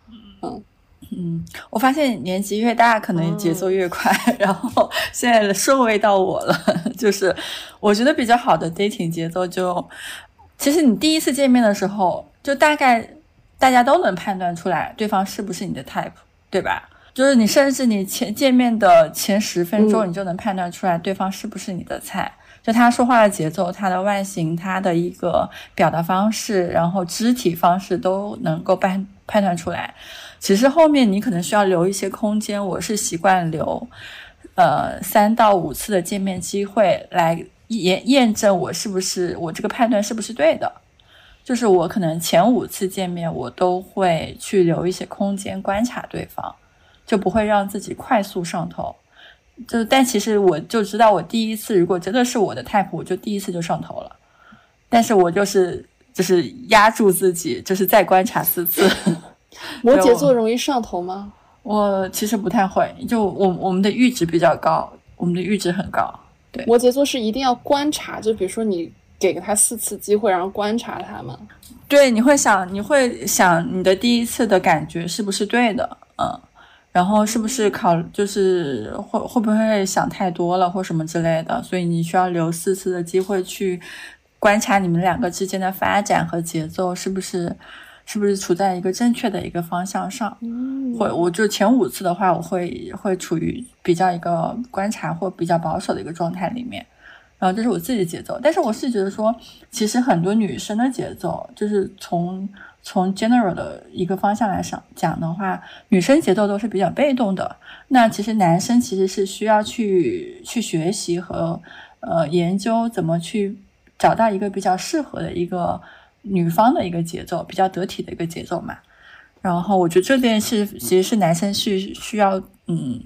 嗯，我发现年纪越大，可能节奏越快。然后现在的顺位到我了，就是我觉得比较好的 dating 节奏就，其实你第一次见面的时候，就大概大家都能判断出来对方是不是你的 type，对吧？就是你甚至你前见面的前十分钟，嗯你就能判断出来对方是不是你的菜。就他说话的节奏、他的外形、他的一个表达方式，然后肢体方式都能够判判断出来。其实后面你可能需要留一些空间，我是习惯留，呃三到五次的见面机会来验验证我是不是我这个判断是不是对的。就是我可能前五次见面，我都会去留一些空间观察对方，就不会让自己快速上头。就但其实我就知道，我第一次如果真的是我的 type，我就第一次就上头了。但是我就是就是压住自己，就是再观察四次。摩羯座容易上头吗？我其实不太会，就我我们的阈值比较高，我们的阈值很高。对摩羯座是一定要观察，就比如说你给他四次机会，然后观察他嘛？对，你会想，你会想你的第一次的感觉是不是对的，嗯，然后是不是考，就是会会不会想太多了或什么之类的，所以你需要留四次的机会去观察你们两个之间的发展和节奏是不是是不是处在一个正确的一个方向上。嗯会，我就前五次的话，我会会处于比较一个观察或比较保守的一个状态里面，然后这是我自己的节奏。但是我是觉得说，其实很多女生的节奏，就是从从 general 的一个方向来上讲的话，女生节奏都是比较被动的。那其实男生其实是需要去去学习和呃研究怎么去找到一个比较适合的一个女方的一个节奏，比较得体的一个节奏嘛。然后我觉得这件事其实是男生是需要嗯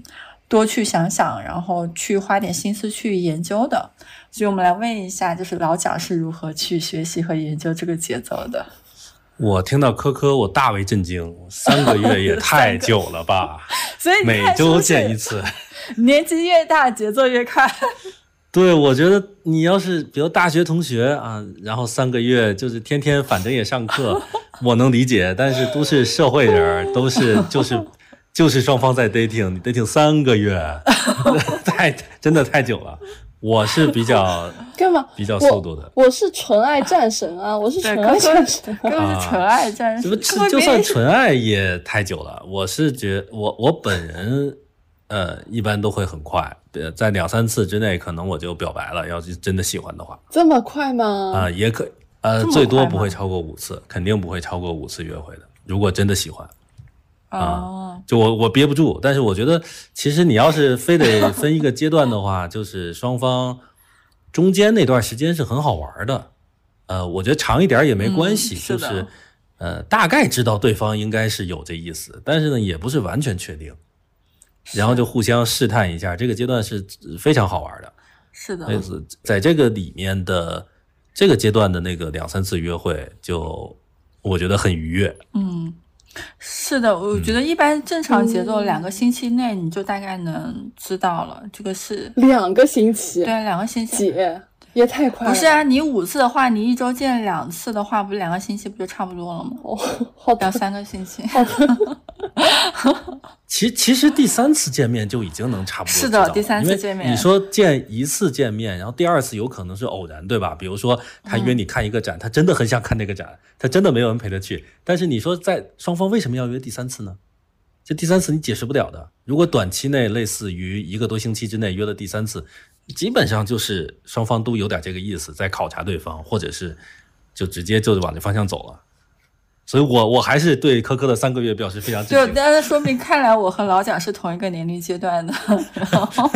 多去想想，然后去花点心思去研究的。所以我们来问一下，就是老蒋是如何去学习和研究这个节奏的？我听到科科，我大为震惊，三个月也太久了吧？所以每周见一，次。年纪越大节奏越快。对，我觉得你要是比如大学同学啊，然后三个月就是天天反正也上课，我能理解。但是都是社会人儿，都是就是就是双方在 dating，你 dating 三个月，太真的太久了。我是比较 干嘛？比较速度的，我是纯爱战神啊！我是，纯爱战神。根本是纯爱战神，这不科科就算纯爱也太久了。我是觉我我本人呃一般都会很快，呃在两三次之内可能我就表白了。要是真的喜欢的话这么快吗？啊、也可呃最多不会超过五次，肯定不会超过五次约会的。如果真的喜欢，哦，就我我憋不住。但是我觉得其实你要是非得 分一个阶段的话，就是双方中间那段时间是很好玩的。呃，我觉得长一点也没关系，嗯是就是呃大概知道对方应该是有这意思，但是呢也不是完全确定然后就互相试探一下，这个阶段是非常好玩的。是的，在这个里面的这个阶段的那个两三次约会，就我觉得很愉悦。嗯，是的，我觉得一般正常节奏两个星期内你就大概能知道了，这个是两个星期，对两个星期。姐也太快了，不是啊，你五次的话，你一周见两次的话，不两个星期不就差不多了吗？哦，好的两三个星期。好的，其其实第三次见面就已经能差不多是的第三次见面你说见一次见面，然后第二次有可能是偶然，对吧？比如说他约你看一个展，他真的很想看那个展，他真的没有人陪他去。但是你说在双方为什么要约第三次呢？这第三次你解释不了的。如果短期内类似于一个多星期之内约了第三次，基本上就是双方都有点这个意思，在考察对方，或者是就直接就往这方向走了。所以我我还是对科科的三个月表示非常支就持。但是说明，看来我和老蒋是同一个年龄阶段的。然后，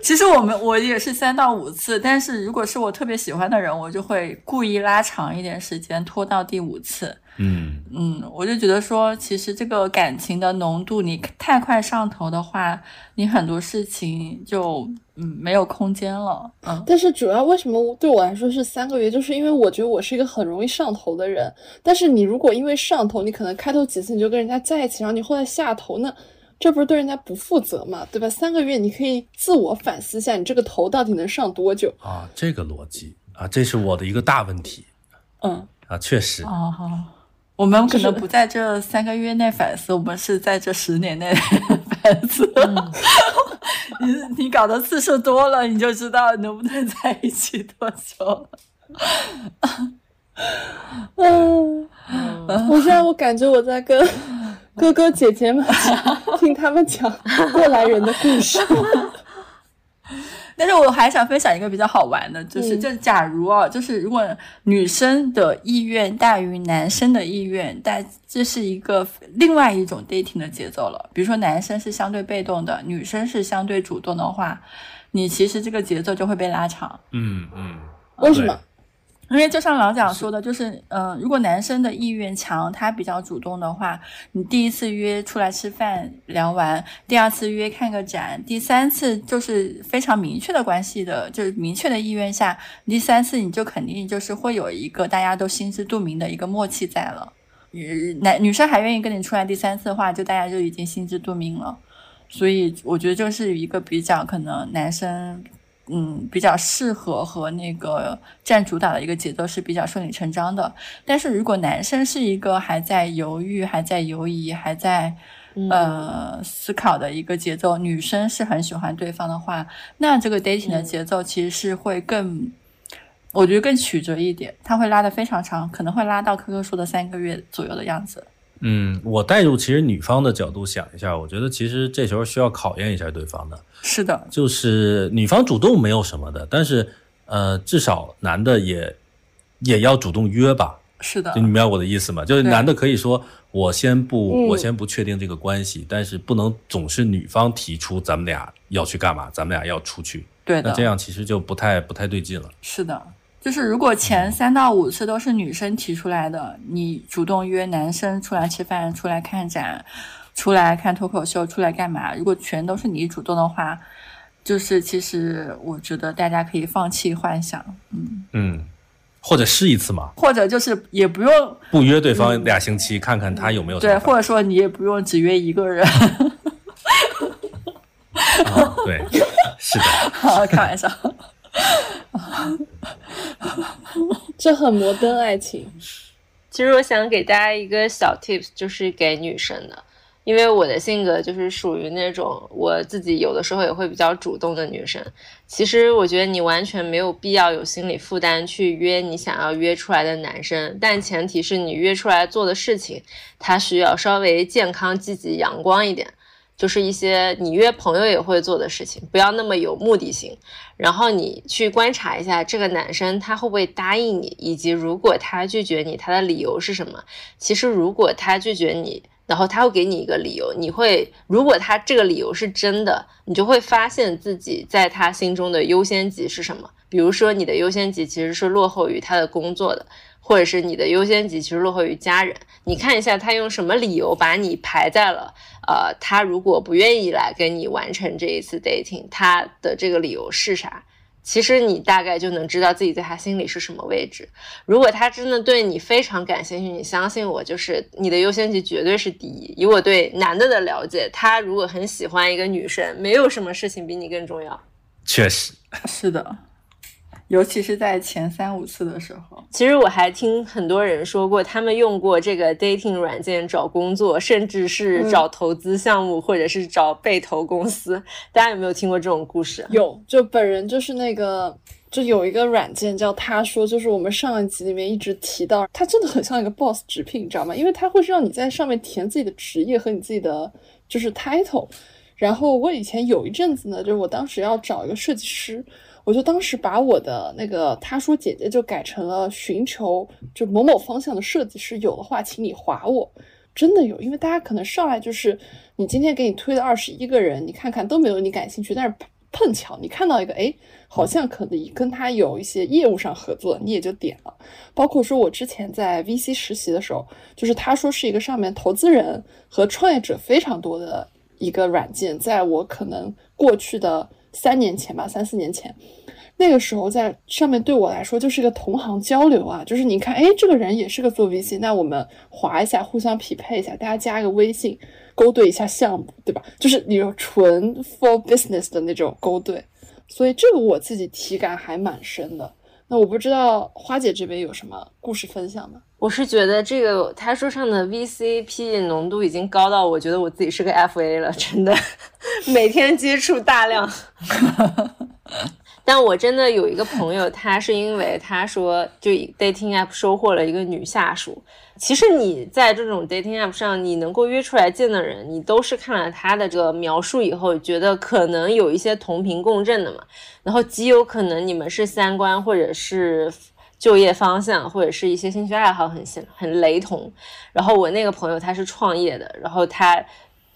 其实我们我也是三到五次，但是如果是我特别喜欢的人，我就会故意拉长一点时间，拖到第五次。嗯，嗯，我就觉得说，其实这个感情的浓度，你太快上头的话，你很多事情就嗯没有空间了。嗯，但是主要为什么对我来说是三个月，就是因为我觉得我是一个很容易上头的人。但是你如果因为上头，你可能开头几次你就跟人家在一起，然后你后来下头，那这不是对人家不负责嘛，对吧？三个月你可以自我反思一下，你这个头到底能上多久？啊，这个逻辑啊，这是我的一个大问题嗯，啊，确实。哦好。我们可能不在这三个月内反思，我们是在这十年内 反思。你 你搞的次数多了，你就知道能不能在一起多久 了。嗯，我现在我感觉我在跟哥哥姐姐们听他们讲过来人的故事。但是我还想分享一个比较好玩的，就是嗯就假如啊，就是如果女生的意愿大于男生的意愿，但这是一个另外一种 dating 的节奏了。比如说男生是相对被动的，女生是相对主动的话，你其实这个节奏就会被拉长。嗯嗯，为什么？因为就像老蒋说的，就是嗯、呃如果男生的意愿强，他比较主动的话，你第一次约出来吃饭聊完，第二次约看个展，第三次就是非常明确的关系的，就是明确的意愿下，第三次你就肯定就是会有一个大家都心知肚明的一个默契在了。女男女生还愿意跟你出来第三次的话，就大家就已经心知肚明了。所以我觉得这是一个比较可能男生嗯，比较适合和那个占主导的一个节奏是比较顺理成章的。但是如果男生是一个还在犹豫、还在犹疑、还在呃思考的一个节奏，女生是很喜欢对方的话，那这个 dating 的节奏其实是会更，我觉得更曲折一点，它会拉得非常长，可能会拉到科科说的三个月左右的样子。嗯，我带入其实女方的角度想一下，我觉得其实这时候需要考验一下对方的，是的，就是女方主动没有什么的，但是呃，至少男的也也要主动约吧，是的就，你明白我的意思吗？就是男的可以说我先不，嗯我先不确定这个关系，但是不能总是女方提出咱们俩要去干嘛，咱们俩要出去，对的，那这样其实就不太不太对劲了。是的，就是如果前三到五次都是女生提出来的，你主动约男生出来吃饭、出来看展、出来看脱口秀、出来干嘛？如果全都是你主动的话，就是其实我觉得大家可以放弃幻想，嗯，嗯，或者试一次嘛，或者就是也不用不约对方俩星期，看看他有没有对，或者说你也不用只约一个人，啊？对，是的，好，开玩笑。这很摩登爱情。其实我想给大家一个小 tips，就是给女生的，因为我的性格就是属于那种我自己有的时候也会比较主动的女生。其实我觉得你完全没有必要有心理负担去约你想要约出来的男生，但前提是你约出来做的事情，他需要稍微健康、积极、阳光一点。就是一些你约朋友也会做的事情，不要那么有目的性。然后你去观察一下这个男生他会不会答应你，以及如果他拒绝你，他的理由是什么。其实如果他拒绝你，然后他会给你一个理由，你会如果他这个理由是真的，你就会发现自己在他心中的优先级是什么。比如说你的优先级其实是落后于他的工作的，或者是你的优先级其实落后于家人。你看一下他用什么理由把你排在了呃，他如果不愿意来跟你完成这一次 dating，他的这个理由是啥？其实你大概就能知道自己在他心里是什么位置。如果他真的对你非常感兴趣，你相信我，就是你的优先级绝对是第一。以我对男的的了解，他如果很喜欢一个女生，没有什么事情比你更重要。确实，是的，尤其是在前三五次的时候。其实我还听很多人说过，他们用过这个 dating 软件找工作，甚至是找投资项目，或者是找被投公司。大家有没有听过这种故事？有，就本人就是那个，就有一个软件叫他说，就是我们上一集里面一直提到，它真的很像一个 boss 直聘，你知道吗？因为它会让你在上面填自己的职业和你自己的就是 title。然后我以前有一阵子呢，就是我当时要找一个设计师。我就当时把我的那个他说姐姐就改成了寻求就某某方向的设计师，有的话请你划我，真的有，因为大家可能上来就是你今天给你推的二十一个人，你看看都没有你感兴趣，但是碰巧你看到一个，哎，好像可以跟他有一些业务上合作，你也就点了。包括说我之前在 VC 实习的时候，就是他说是一个上面投资人和创业者非常多的一个软件，在我可能过去的。三年前吧，三四年前，那个时候在上面对我来说就是一个同行交流啊，就是你看，哎，这个人也是个做 VC，那我们划一下，互相匹配一下，大家加个微信，勾兑一下项目，对吧？就是你纯 for business 的那种勾兑，所以这个我自己体感还蛮深的。那我不知道花姐这边有什么故事分享吗？我是觉得这个他说上的 VCP 浓度已经高到我觉得我自己是个 FA 了，真的，每天接触大量。但我真的有一个朋友，他是因为他说就 dating app 收获了一个女下属。其实你在这种 dating app 上，你能够约出来见的人，你都是看了他的这个描述以后，觉得可能有一些同频共振的嘛。然后极有可能你们是三观或者是就业方向或者是一些兴趣爱好很很很雷同。然后我那个朋友他是创业的，然后他。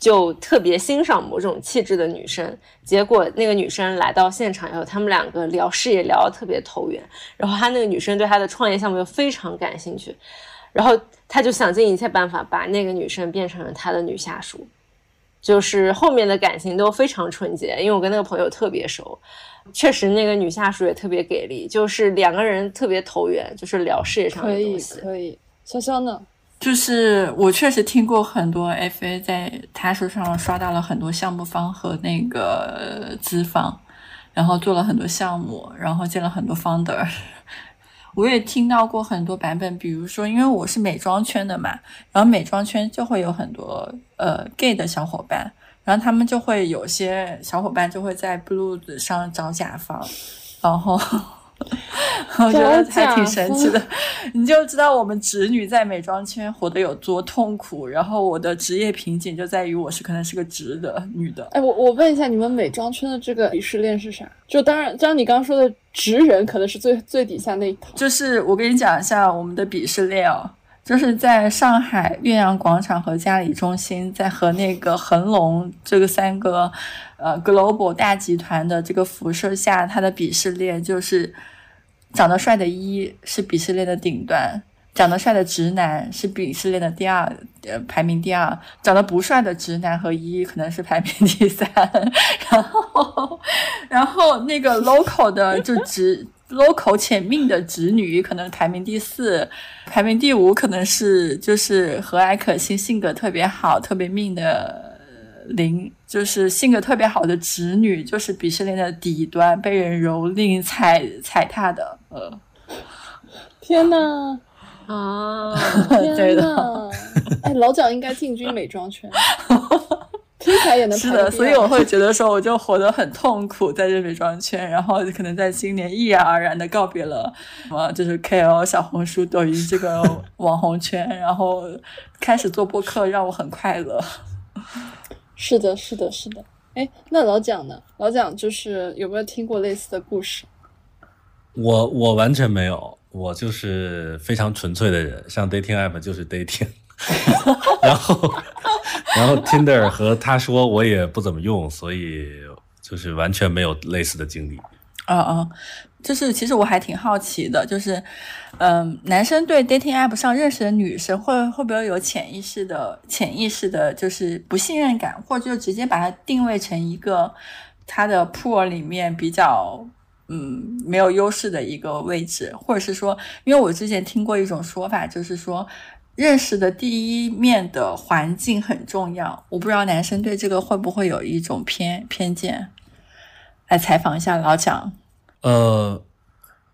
就特别欣赏某种气质的女生，结果那个女生来到现场以后，他们两个聊事业聊得特别投缘，然后他那个女生对他的创业项目又非常感兴趣，然后他就想尽一切办法把那个女生变成了他的女下属，就是后面的感情都非常纯洁，因为我跟那个朋友特别熟，确实那个女下属也特别给力，就是两个人特别投缘，就是聊事业上的东西。可以，可以。潇潇呢？就是我确实听过很多 FA 在他手上刷到了很多项目方和那个资方，然后做了很多项目，然后见了很多 founder。我也听到过很多版本，比如说，因为我是美妆圈的嘛，然后美妆圈就会有很多呃 gay 的小伙伴，然后他们就会有些小伙伴就会在 Blue 上找甲方，然后。我觉得还挺神奇的，你就知道我们直女在美妆圈活得有多痛苦。然后我的职业瓶颈就在于我是可能是个直的女的。哎，我我问一下，你们美妆圈的这个鄙视链是啥？就当然，像你刚刚说的直人，可能是最最底下那一套。就是我跟你讲一下我们的鄙视链哦，就是在上海岳阳广场和嘉里中心，在和那个恒隆这个三个呃 global 大集团的这个辐射下，它的鄙视链就是。长得帅的一是鄙视链的顶端，长得帅的直男是鄙视链的第二，呃，排名第二。长得不帅的直男和一可能是排名第三，然后，然后那个 local 的就直 local 且命的直女可能排名第四，排名第五可能是就是和蔼可亲、性格特别好、特别命的。零就是性格特别好的直女，就是鄙视链的底端，被人蹂躏、踩踩踏的。呃，天呐！啊，对的！哎，老蒋应该进军美妆圈，听起来也能是的。所以我会觉得说，我就活得很痛苦在这美妆圈，然后可能在今年毅然而然的告别了什么，就是 KOL、小红书、抖音这个网红圈，然后开始做播客，让我很快乐。是的，是的，是的。哎，那老蒋呢？老蒋就是有没有听过类似的故事？我我完全没有，我就是非常纯粹的人，上 dating app 就是 dating，然后然后 Tinder 和他说我也不怎么用，所以就是完全没有类似的经历。啊啊，就是其实我还挺好奇的，就是，嗯，男生对 dating app 上认识的女生会会不会有潜意识的潜意识的，就是不信任感，或者就直接把它定位成一个他的 pool 里面比较嗯没有优势的一个位置，或者是说，因为我之前听过一种说法，就是说。认识的第一面的环境很重要，我不知道男生对这个会不会有一种偏偏见。来采访一下老蒋。呃，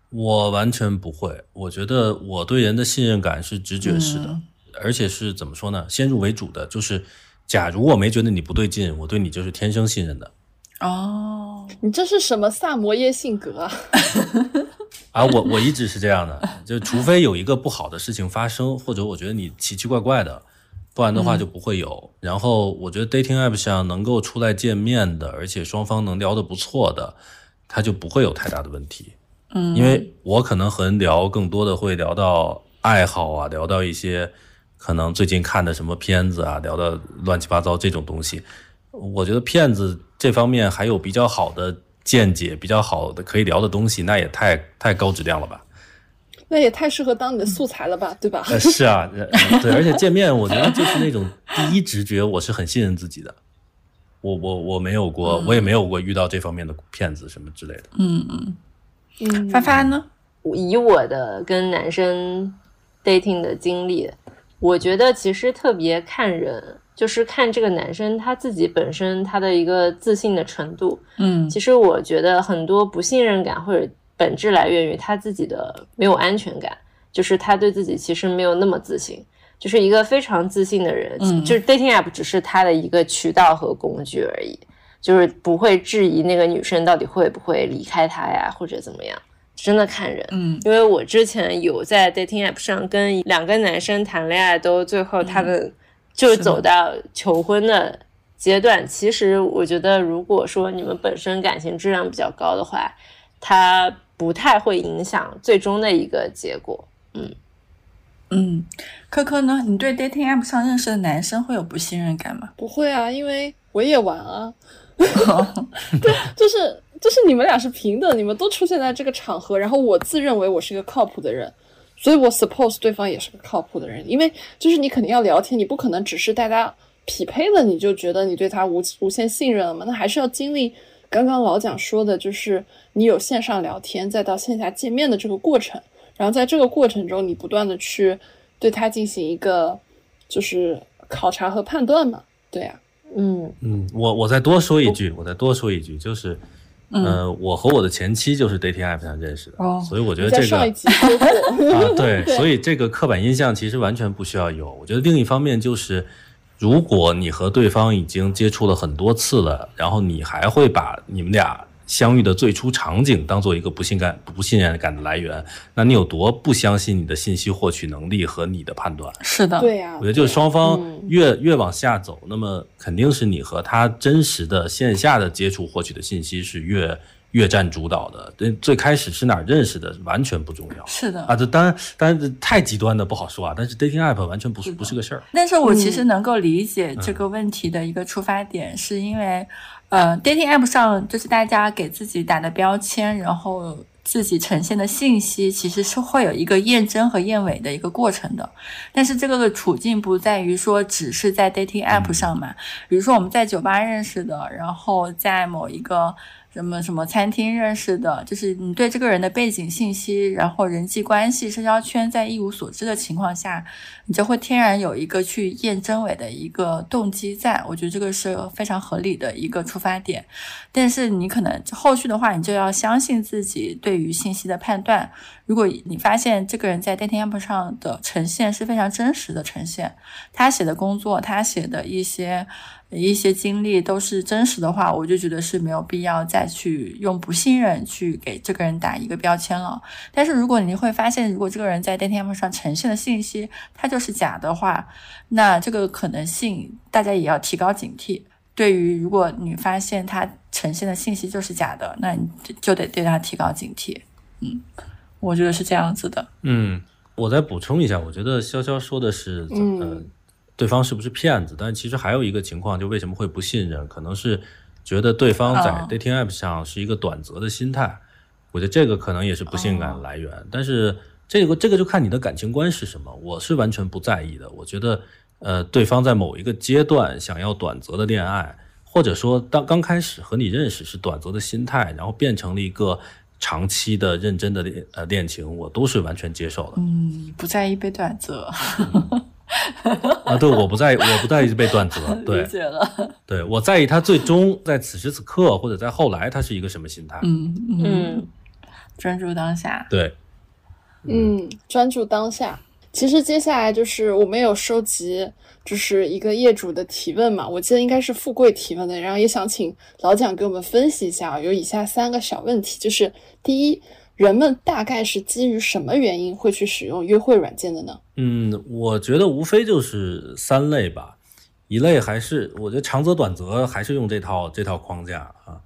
我完全不会。我觉得我对人的信任感是直觉式的，嗯而且是怎么说呢？先入为主的，就是假如我没觉得你不对劲，我对你就是天生信任的。哦，你这是什么萨摩耶性格啊？啊，我我一直是这样的，就除非有一个不好的事情发生，或者我觉得你奇奇怪怪的，不然的话就不会有。然后我觉得 dating app 上能够出来见面的，而且双方能聊得不错的，他就不会有太大的问题。嗯，因为我可能和人聊更多的会聊到爱好啊，聊到一些可能最近看的什么片子啊，聊到乱七八糟这种东西。我觉得骗子这方面还有比较好的见解，比较好的可以聊的东西，那也太太高质量了吧？那也太适合当你的素材了吧，对吧？呃，是啊，呃对，而且见面，我觉得就是那种第一直觉，我是很信任自己的。我我我没有过，我也没有过遇到这方面的骗子什么之类的。嗯嗯，嗯，发发呢？以我的跟男生 dating 的经历，我觉得其实特别看人，就是看这个男生他自己本身他的一个自信的程度。嗯其实我觉得很多不信任感或者本质来源于他自己的没有安全感，就是他对自己其实没有那么自信。就是一个非常自信的人，嗯就是 dating app 只是他的一个渠道和工具而已，就是不会质疑那个女生到底会不会离开他呀，或者怎么样，真的看人。嗯因为我之前有在 dating app 上跟两个男生谈恋爱，都最后他们就走到求婚的阶段。其实我觉得，如果说你们本身感情质量比较高的话，它不太会影响最终的一个结果。嗯，科科呢？你对 dating app 上认识的男生会有不信任感吗？不会啊，因为我也玩啊。对，就是就是你们俩是平等，你们都出现在这个场合，然后我自认为我是一个靠谱的人，所以我 suppose 对方也是个靠谱的人，因为就是你肯定要聊天，你不可能只是大家匹配了你就觉得你对他无无限信任了嘛，那还是要经历刚刚老蒋说的，就是你有线上聊天，再到线下见面的这个过程，然后在这个过程中，你不断的去对他进行一个就是考察和判断嘛，对呀、嗯。嗯，我我再多说一句，我再多说一句，就是，呃，我和我的前妻就是 dating app 上认识的，哦所以我觉得这个啊，对，所以这个刻板印象其实完全不需要有。我觉得另一方面就是，如果你和对方已经接触了很多次了，然后你还会把你们俩相遇的最初场景当做一个不信感、不信任感的来源，那你有多不相信你的信息获取能力和你的判断？是的，对呀、我觉得就是双方嗯越、越往下走，那么肯定是你和他真实的线下的接触获取的信息是越越占主导的。对，最开始是哪儿认识的完全不重要。是的啊，这当然，当然这太极端的不好说啊。但是 dating app 完全不是不是个事儿。但是我其实能够理解这个问题的一个出发点，是因为，呃，dating app 上就是大家给自己打的标签，然后自己呈现的信息，其实是会有一个验真和验伪的一个过程的。但是这个的处境不在于说只是在 dating app 上嘛，比如说我们在酒吧认识的，然后在某一个。什么什么餐厅认识的，就是你对这个人的背景信息，然后人际关系、社交圈在一无所知的情况下，你就会天然有一个去验真伪的一个动机在，我觉得这个是非常合理的一个出发点。但是你可能后续的话，你就要相信自己对于信息的判断。如果你发现这个人在 dating app 上的呈现是非常真实的呈现，他写的工作，他写的一些一些经历都是真实的话，我就觉得是没有必要再去用不信任去给这个人打一个标签了。但是如果你会发现，如果这个人在 dating app 上呈现的信息他就是假的话，那这个可能性大家也要提高警惕。对于如果你发现他呈现的信息就是假的，那你就就得对他提高警惕。嗯，我觉得是这样子的。嗯，我再补充一下，我觉得潇潇说的是，嗯呃，对方是不是骗子？但其实还有一个情况，就为什么会不信任，可能是觉得对方在哦 dating app 上是一个短则的心态。我觉得这个可能也是不信感来源。但是这个这个就看你的感情观是什么，我是完全不在意的。我觉得，呃，对方在某一个阶段想要短则的恋爱，或者说当刚开始和你认识是短则的心态，然后变成了一个长期的认真的恋呃恋情，我都是完全接受的。嗯，不在意被短则，啊，对，我不在意，我不在意被断则，对理解了。对，我在意他最终在此时此刻或者在后来他是一个什么心态。嗯嗯，嗯，专注当下。对，嗯，专注当下。其实接下来就是我们有收集，就是一个业主的提问嘛，我记得应该是富贵提问的，然后也想请老蒋给我们分析一下啊，有以下三个小问题，就是第一，人们大概是基于什么原因会去使用约会软件的呢？嗯，我觉得无非就是三类吧，一类还是我觉得长则短则还是用这套这套框架啊，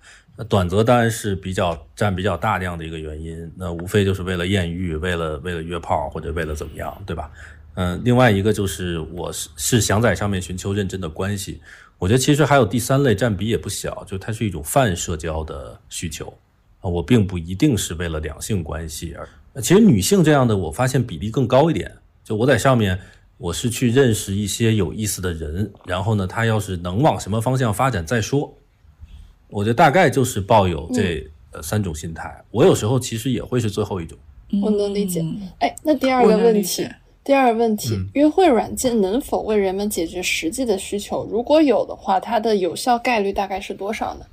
短则当然是比较占比较大量的一个原因，那无非就是为了艳遇，为了为了约炮或者为了怎么样，对吧？嗯，另外一个就是我是是想在上面寻求认真的关系，我觉得其实还有第三类占比也不小，就它是一种泛社交的需求啊，我并不一定是为了两性关系而，其实女性这样的我发现比例更高一点。就我在上面，我是去认识一些有意思的人，然后呢，他要是能往什么方向发展再说。我觉得大概就是抱有这呃三种心态。我有时候其实也会是最后一种。我能理解嗯哎，那第二个问题，第二个问题，嗯约会软件能否为人们解决实际的需求？如果有的话，它的有效概率大概是多少呢？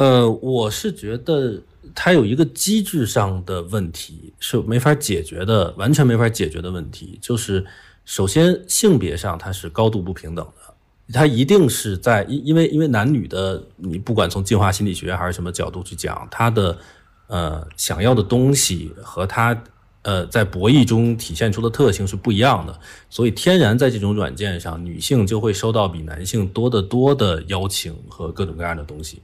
呃，我是觉得它有一个机制上的问题是没法解决的，完全没法解决的问题，就是首先性别上它是高度不平等的，它一定是在因因为因为男女的，你不管从进化心理学还是什么角度去讲，他的呃想要的东西和他呃在博弈中体现出的特性是不一样的，所以天然在这种软件上，女性就会收到比男性多得多的邀请和各种各样的东西。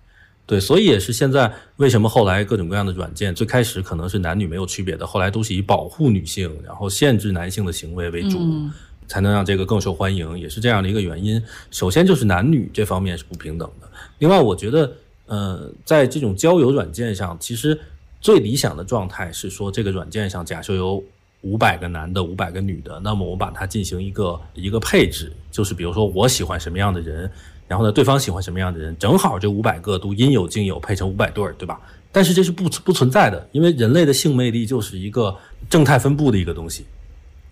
对，所以也是现在为什么后来各种各样的软件，最开始可能是男女没有区别的，后来都是以保护女性，然后限制男性的行为为主，嗯才能让这个更受欢迎，也是这样的一个原因。首先就是男女这方面是不平等的，另外我觉得，呃，在这种交友软件上，其实最理想的状态是说，这个软件上假设有五百个男的，五百个女的，那么我把它进行一个一个配置，就是比如说我喜欢什么样的人，然后呢，对方喜欢什么样的人，正好这五百个都应有尽有，配成五百对儿，对吧？但是这是不不存在的，因为人类的性魅力就是一个正态分布的一个东西。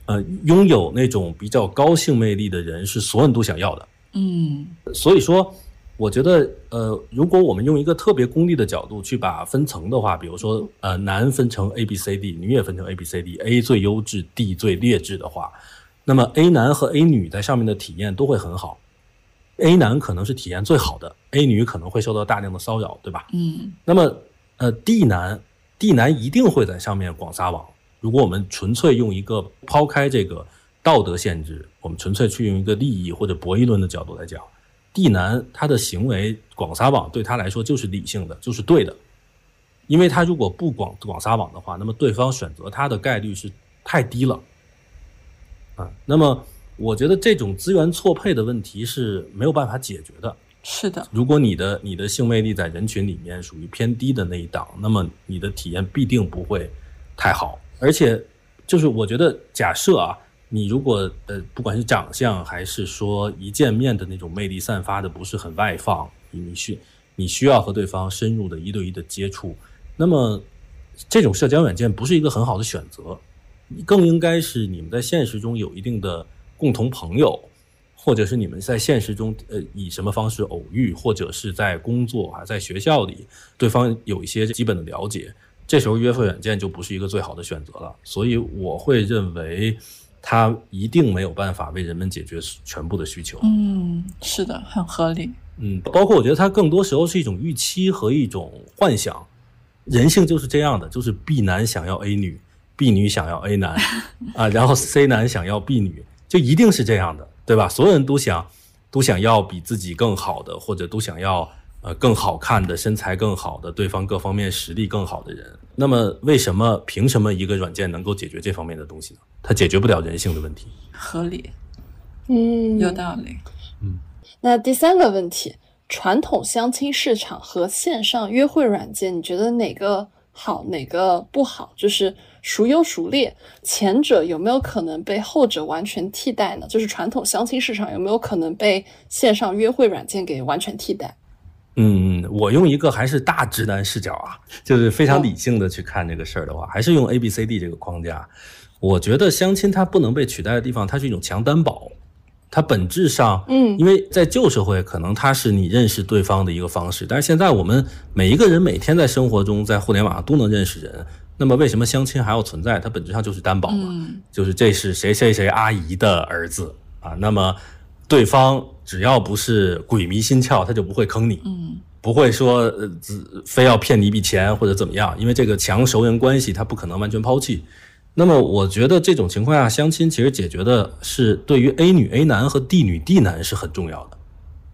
呃，拥有那种比较高性魅力的人是所有人都想要的。嗯所以说，我觉得，呃，如果我们用一个特别功利的角度去把分层的话，比如说，呃，男分成 A、B、C、D，女也分成 A、B、C、D，A 最优质，D 最劣质的话，那么 A 男和 A 女在上面的体验都会很好。A 男可能是体验最好的，A 女可能会受到大量的骚扰，对吧？嗯那么，呃，D 男，D 男一定会在上面广撒网。如果我们纯粹用一个抛开这个道德限制，我们纯粹去用一个利益或者博弈论的角度来讲，D 男他的行为广撒网对他来说就是理性的，就是对的，因为他如果不广广撒网的话，那么对方选择他的概率是太低了。啊，那么我觉得这种资源错配的问题是没有办法解决的。是的，如果你的你的性魅力在人群里面属于偏低的那一档，那么你的体验必定不会太好。而且，就是我觉得，假设啊，你如果呃，不管是长相还是说一见面的那种魅力散发的不是很外放，你你需你需要和对方深入的一对一的接触，那么这种社交软件不是一个很好的选择，更应该是你们在现实中有一定的共同朋友，或者是你们在现实中呃以什么方式偶遇，或者是在工作啊，在学校里，对方有一些基本的了解，这时候约会软件就不是一个最好的选择了。所以我会认为，它一定没有办法为人们解决全部的需求。嗯，是的，很合理。嗯，包括我觉得它更多时候是一种预期和一种幻想。人性就是这样的，就是 B 男想要 A 女，B 女想要 A 男，啊，然后 C 男想要 B 女，就一定是这样的，对吧？所有人都想都想要比自己更好的，或者都想要呃更好看的身材更好的，对方各方面实力更好的人。那么为什么凭什么一个软件能够解决这方面的东西呢？它解决不了人性的问题。合理，嗯，有道理。嗯那第三个问题，传统相亲市场和线上约会软件，你觉得哪个好，哪个不好，就是孰优孰劣。前者有没有可能被后者完全替代呢？就是传统相亲市场有没有可能被线上约会软件给完全替代？嗯，我用一个还是大直男视角啊，就是非常理性的去看这个事儿的话，还是用 A B C D 这个框架。我觉得相亲它不能被取代的地方，它是一种强担保。它本质上，嗯，因为在旧社会，可能它是你认识对方的一个方式，但是现在我们每一个人每天在生活中，在互联网上都能认识人。那么为什么相亲还要存在？它本质上就是担保嘛，就是这是谁谁谁阿姨的儿子啊。那么对方只要不是鬼迷心窍，他就不会坑你，嗯，不会说呃非要骗你一笔钱或者怎么样，因为这个强熟人关系，他不可能完全抛弃。那么我觉得这种情况下，相亲其实解决的是对于 A 女 A 男和 D 女 D 男是很重要的，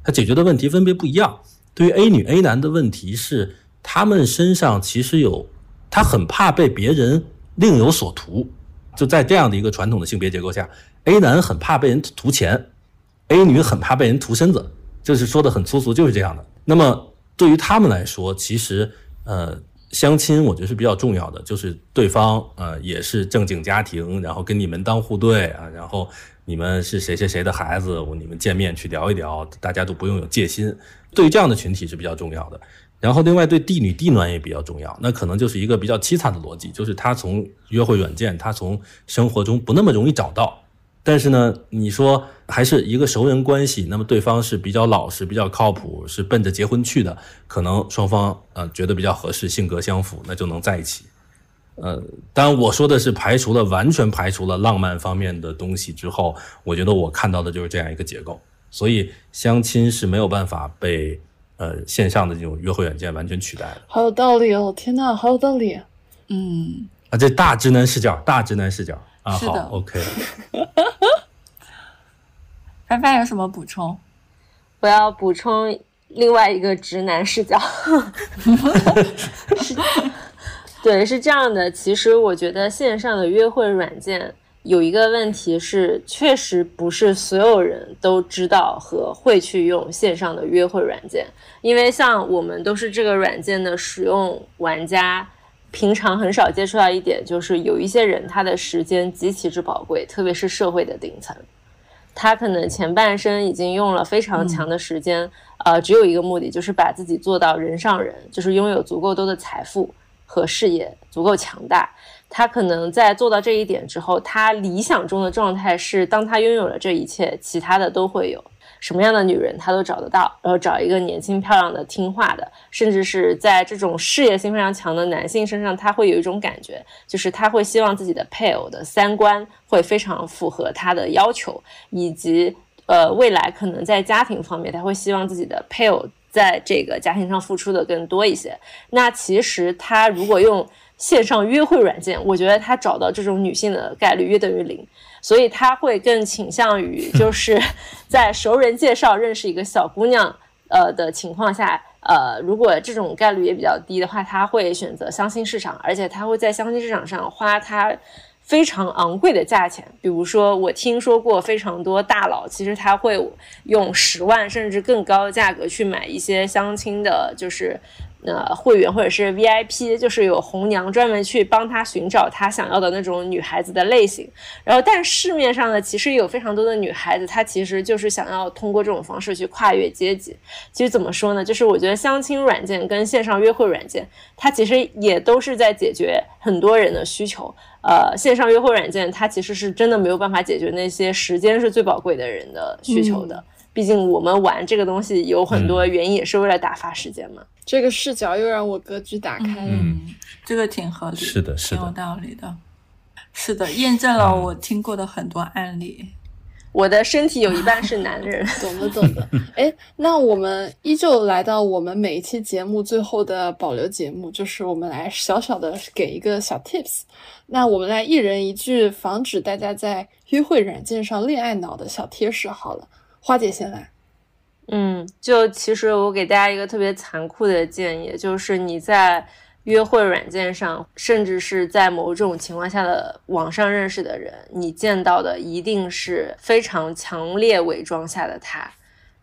它解决的问题分别不一样。对于 A 女 A 男的问题是，他们身上其实有，他很怕被别人另有所图。就在这样的一个传统的性别结构下，A 男很怕被人图钱，A 女很怕被人图身子，就是说的很粗俗，就是这样的。那么对于他们来说，其实呃。相亲我觉得是比较重要的，就是对方呃也是正经家庭，然后跟你门当户对啊，然后你们是谁谁谁的孩子，你们见面去聊一聊，大家都不用有戒心。对于这样的群体是比较重要的。然后另外对地女地暖也比较重要，那可能就是一个比较凄惨的逻辑，就是他从约会软件，他从生活中不那么容易找到。但是呢，你说还是一个熟人关系，那么对方是比较老实、比较靠谱，是奔着结婚去的，可能双方呃觉得比较合适，性格相符，那就能在一起。呃，当然我说的是排除了完全排除了浪漫方面的东西之后，我觉得我看到的就是这样一个结构。所以相亲是没有办法被呃线上的这种约会软件完全取代了。好有道理哦！天呐，好有道理。嗯，啊，这大直男视角，大直男视角。啊，好的，OK。帆帆有什么补充？我要补充另外一个直男视角，是，对，是这样的。其实我觉得线上的约会软件有一个问题是，确实不是所有人都知道和会去用线上的约会软件，因为像我们都是这个软件的使用玩家。平常很少接触到一点，就是有一些人他的时间极其之宝贵，特别是社会的顶层，他可能前半生已经用了非常强的时间，呃，只有一个目的，就是把自己做到人上人，就是拥有足够多的财富和事业，足够强大。他可能在做到这一点之后，他理想中的状态是，当他拥有了这一切，其他的都会有。什么样的女人他都找得到，然后找一个年轻漂亮的、听话的，甚至是在这种事业心非常强的男性身上，他会有一种感觉，就是他会希望自己的配偶的三观会非常符合他的要求，以及呃未来可能在家庭方面，他会希望自己的配偶在这个家庭上付出的更多一些。那其实他如果用线上约会软件，我觉得他找到这种女性的概率约等于零。所以他会更倾向于，就是在熟人介绍认识一个小姑娘，呃的情况下，呃，如果这种概率也比较低的话，他会选择相亲市场，而且他会在相亲市场上花他非常昂贵的价钱。比如说，我听说过非常多大佬，其实他会用十万甚至更高的价格去买一些相亲的，就是。呃，会员或者是 VIP，就是有红娘专门去帮他寻找他想要的那种女孩子的类型。然后，但市面上呢，其实有非常多的女孩子，她其实就是想要通过这种方式去跨越阶级。其实怎么说呢？就是我觉得相亲软件跟线上约会软件，它其实也都是在解决很多人的需求。呃，线上约会软件它其实是真的没有办法解决那些时间是最宝贵的人的需求的。毕竟我们玩这个东西有很多原因，也是为了打发时间嘛。这个视角又让我格局打开了。嗯，这个挺合理，是的，是的，挺有道理的。是的，验证了我听过的很多案例。我的身体有一半是男人，懂的，懂的。哎，那我们依旧来到我们每一期节目最后的保留节目，就是我们来小小的给一个小 tips。那我们来一人一句，防止大家在约会软件上恋爱脑的小贴士。好了。花姐先来，嗯，就其实我给大家一个特别残酷的建议，就是你在约会软件上，甚至是在某种情况下的网上认识的人，你见到的一定是非常强烈伪装下的他。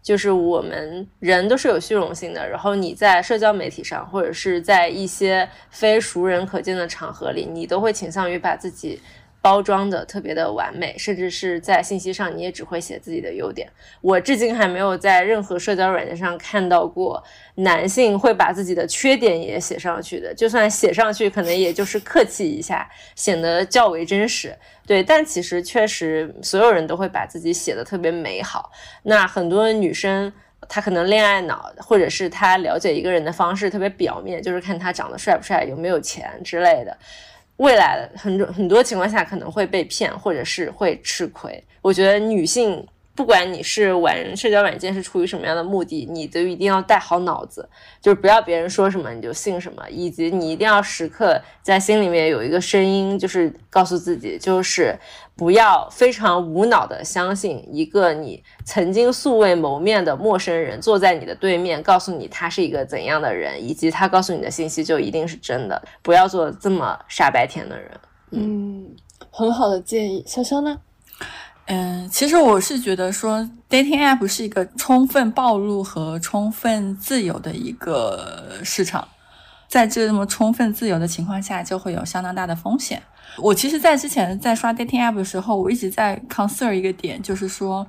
就是我们人都是有虚荣心的，然后你在社交媒体上，或者是在一些非熟人可见的场合里，你都会倾向于把自己。包装的特别的完美，甚至是在信息上你也只会写自己的优点。我至今还没有在任何社交软件上看到过男性会把自己的缺点也写上去的，就算写上去，可能也就是客气一下，显得较为真实。对，但其实确实所有人都会把自己写的特别美好。那很多女生她可能恋爱脑，或者是她了解一个人的方式特别表面，就是看他长得帅不帅，有没有钱之类的。未来很多很多情况下可能会被骗，或者是会吃亏。我觉得女性。不管你是玩社交软件是出于什么样的目的，你都一定要带好脑子，就是不要别人说什么你就信什么，以及你一定要时刻在心里面有一个声音，就是告诉自己，就是不要非常无脑的相信一个你曾经素未谋面的陌生人坐在你的对面，告诉你他是一个怎样的人，以及他告诉你的信息就一定是真的，不要做这么傻白甜的人。嗯，很好的建议，潇潇呢？嗯，其实我是觉得说，dating app 是一个充分暴露和充分自由的一个市场，在这这么充分自由的情况下，就会有相当大的风险。我其实，在之前在刷 dating app 的时候，我一直在 concern 一个点，就是说，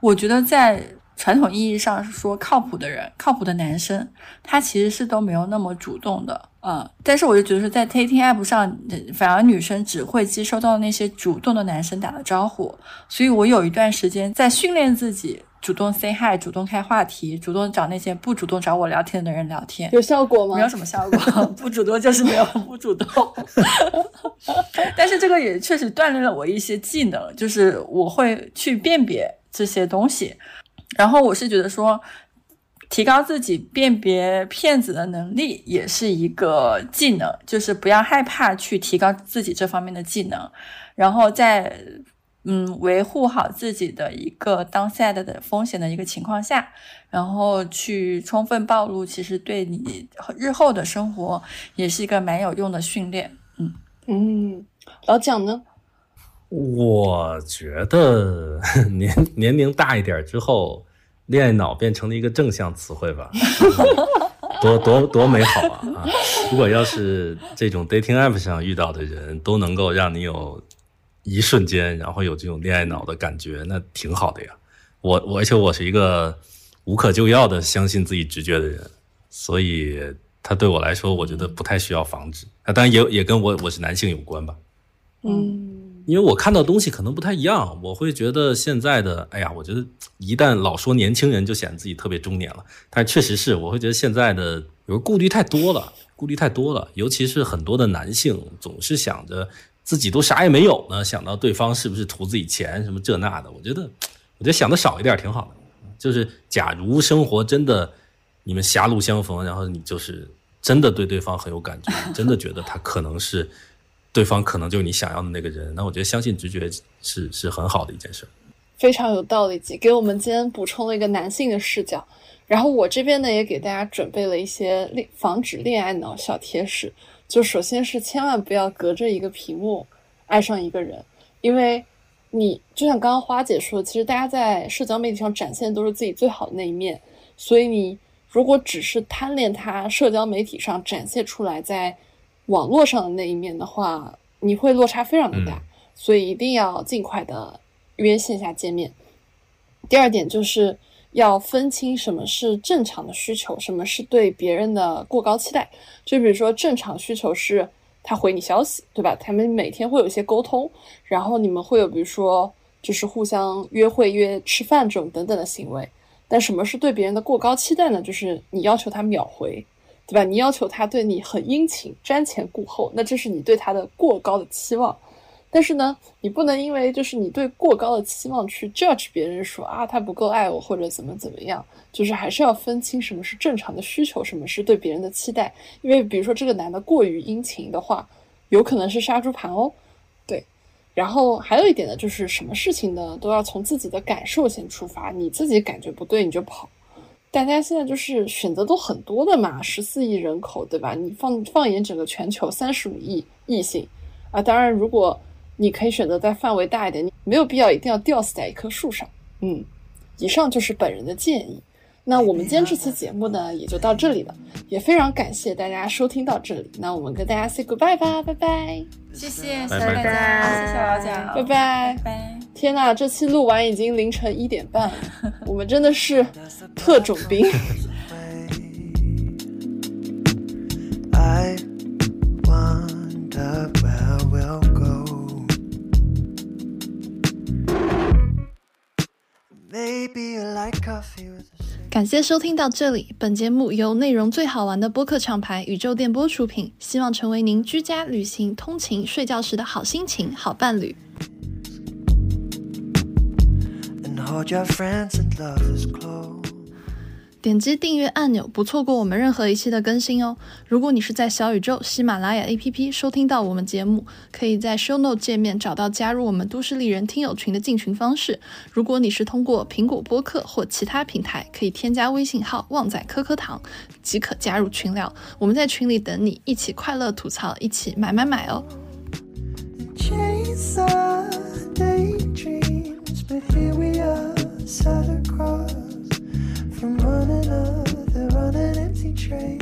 我觉得在。传统意义上是说靠谱的人，靠谱的男生，他其实是都没有那么主动的，嗯。但是我就觉得说，在 dating app 上，反而女生只会接收到那些主动的男生打的招呼。所以我有一段时间在训练自己，主动 say hi，主动开话题，主动找那些不主动找我聊天的人聊天。有效果吗？没有什么效果，不主动就是没有不主动。但是这个也确实锻炼了我一些技能，就是我会去辨别这些东西。然后我是觉得说，提高自己辨别骗子的能力也是一个技能，就是不要害怕去提高自己这方面的技能，然后在嗯维护好自己的一个当下的的风险的一个情况下，然后去充分暴露，其实对你日后的生活也是一个蛮有用的训练。嗯嗯，老蒋呢？我觉得 年年龄大一点之后，恋爱脑变成了一个正向词汇吧，多多多美好啊！啊，如果要是这种 dating app 上遇到的人都能够让你有一瞬间，然后有这种恋爱脑的感觉，那挺好的呀。我我而且我是一个无可救药的相信自己直觉的人，所以他对我来说，我觉得不太需要防止。那，当然也也跟我我是男性有关吧。嗯。因为我看到东西可能不太一样，我会觉得现在的，哎呀，我觉得一旦老说年轻人就显得自己特别中年了。但确实是，我会觉得现在的有顾虑太多了，顾虑太多了，尤其是很多的男性总是想着自己都啥也没有呢，想到对方是不是图自己钱什么这那的。我觉得，我觉得想的少一点挺好的。就是假如生活真的你们狭路相逢，然后你就是真的对对方很有感觉，真的觉得他可能是。对方可能就是你想要的那个人，那我觉得相信直觉是是很好的一件事，非常有道理。给我们今天补充了一个男性的视角，然后我这边呢也给大家准备了一些恋防止恋爱脑小贴士。就首先是千万不要隔着一个屏幕爱上一个人，因为你就像刚刚花姐说，其实大家在社交媒体上展现都是自己最好的那一面，所以你如果只是贪恋他社交媒体上展现出来在。网络上的那一面的话，你会落差非常的大，所以一定要尽快的约线下见面。第二点就是要分清什么是正常的需求，什么是对别人的过高期待。就比如说正常需求是他回你消息，对吧？他们每天会有一些沟通，然后你们会有比如说就是互相约会、约吃饭这种等等的行为。但什么是对别人的过高期待呢？就是你要求他秒回。对吧？你要求他对你很殷勤、瞻前顾后，那这是你对他的过高的期望。但是呢，你不能因为就是你对过高的期望去 judge 别人说啊他不够爱我或者怎么怎么样。就是还是要分清什么是正常的需求，什么是对别人的期待。因为比如说这个男的过于殷勤的话，有可能是杀猪盘哦。对。然后还有一点呢，就是什么事情呢都要从自己的感受先出发，你自己感觉不对你就跑。大家现在就是选择都很多的嘛，十四亿人口，对吧？你放放眼整个全球，三十五亿异性啊。当然，如果你可以选择在范围大一点，你没有必要一定要吊死在一棵树上。嗯，以上就是本人的建议。那我们今天这期节目呢，也就到这里了，也非常感谢大家收听到这里。那我们跟大家 say goodbye 吧，拜拜，谢谢，谢谢大家，谢谢老蒋，拜拜拜。拜。天呐，这期录完已经凌晨一点半了，我们真的是特种兵。I wonder 感谢收听到这里，本节目由内容最好玩的播客厂牌宇宙电波出品，希望成为您居家、旅行、通勤、睡觉时的好心情、好伴侣。and hold your friends and lovers close. 点击订阅按钮，不错过我们任何一期的更新哦。如果你是在小宇宙、喜马拉雅 APP 收听到我们节目，可以在 Show Note 界面找到加入我们都市丽人听友群的进群方式。如果你是通过苹果播客或其他平台，可以添加微信号“旺仔颗颗糖”即可加入群聊。我们在群里等你，一起快乐吐槽，一起买买买哦。Chase day. betrayed.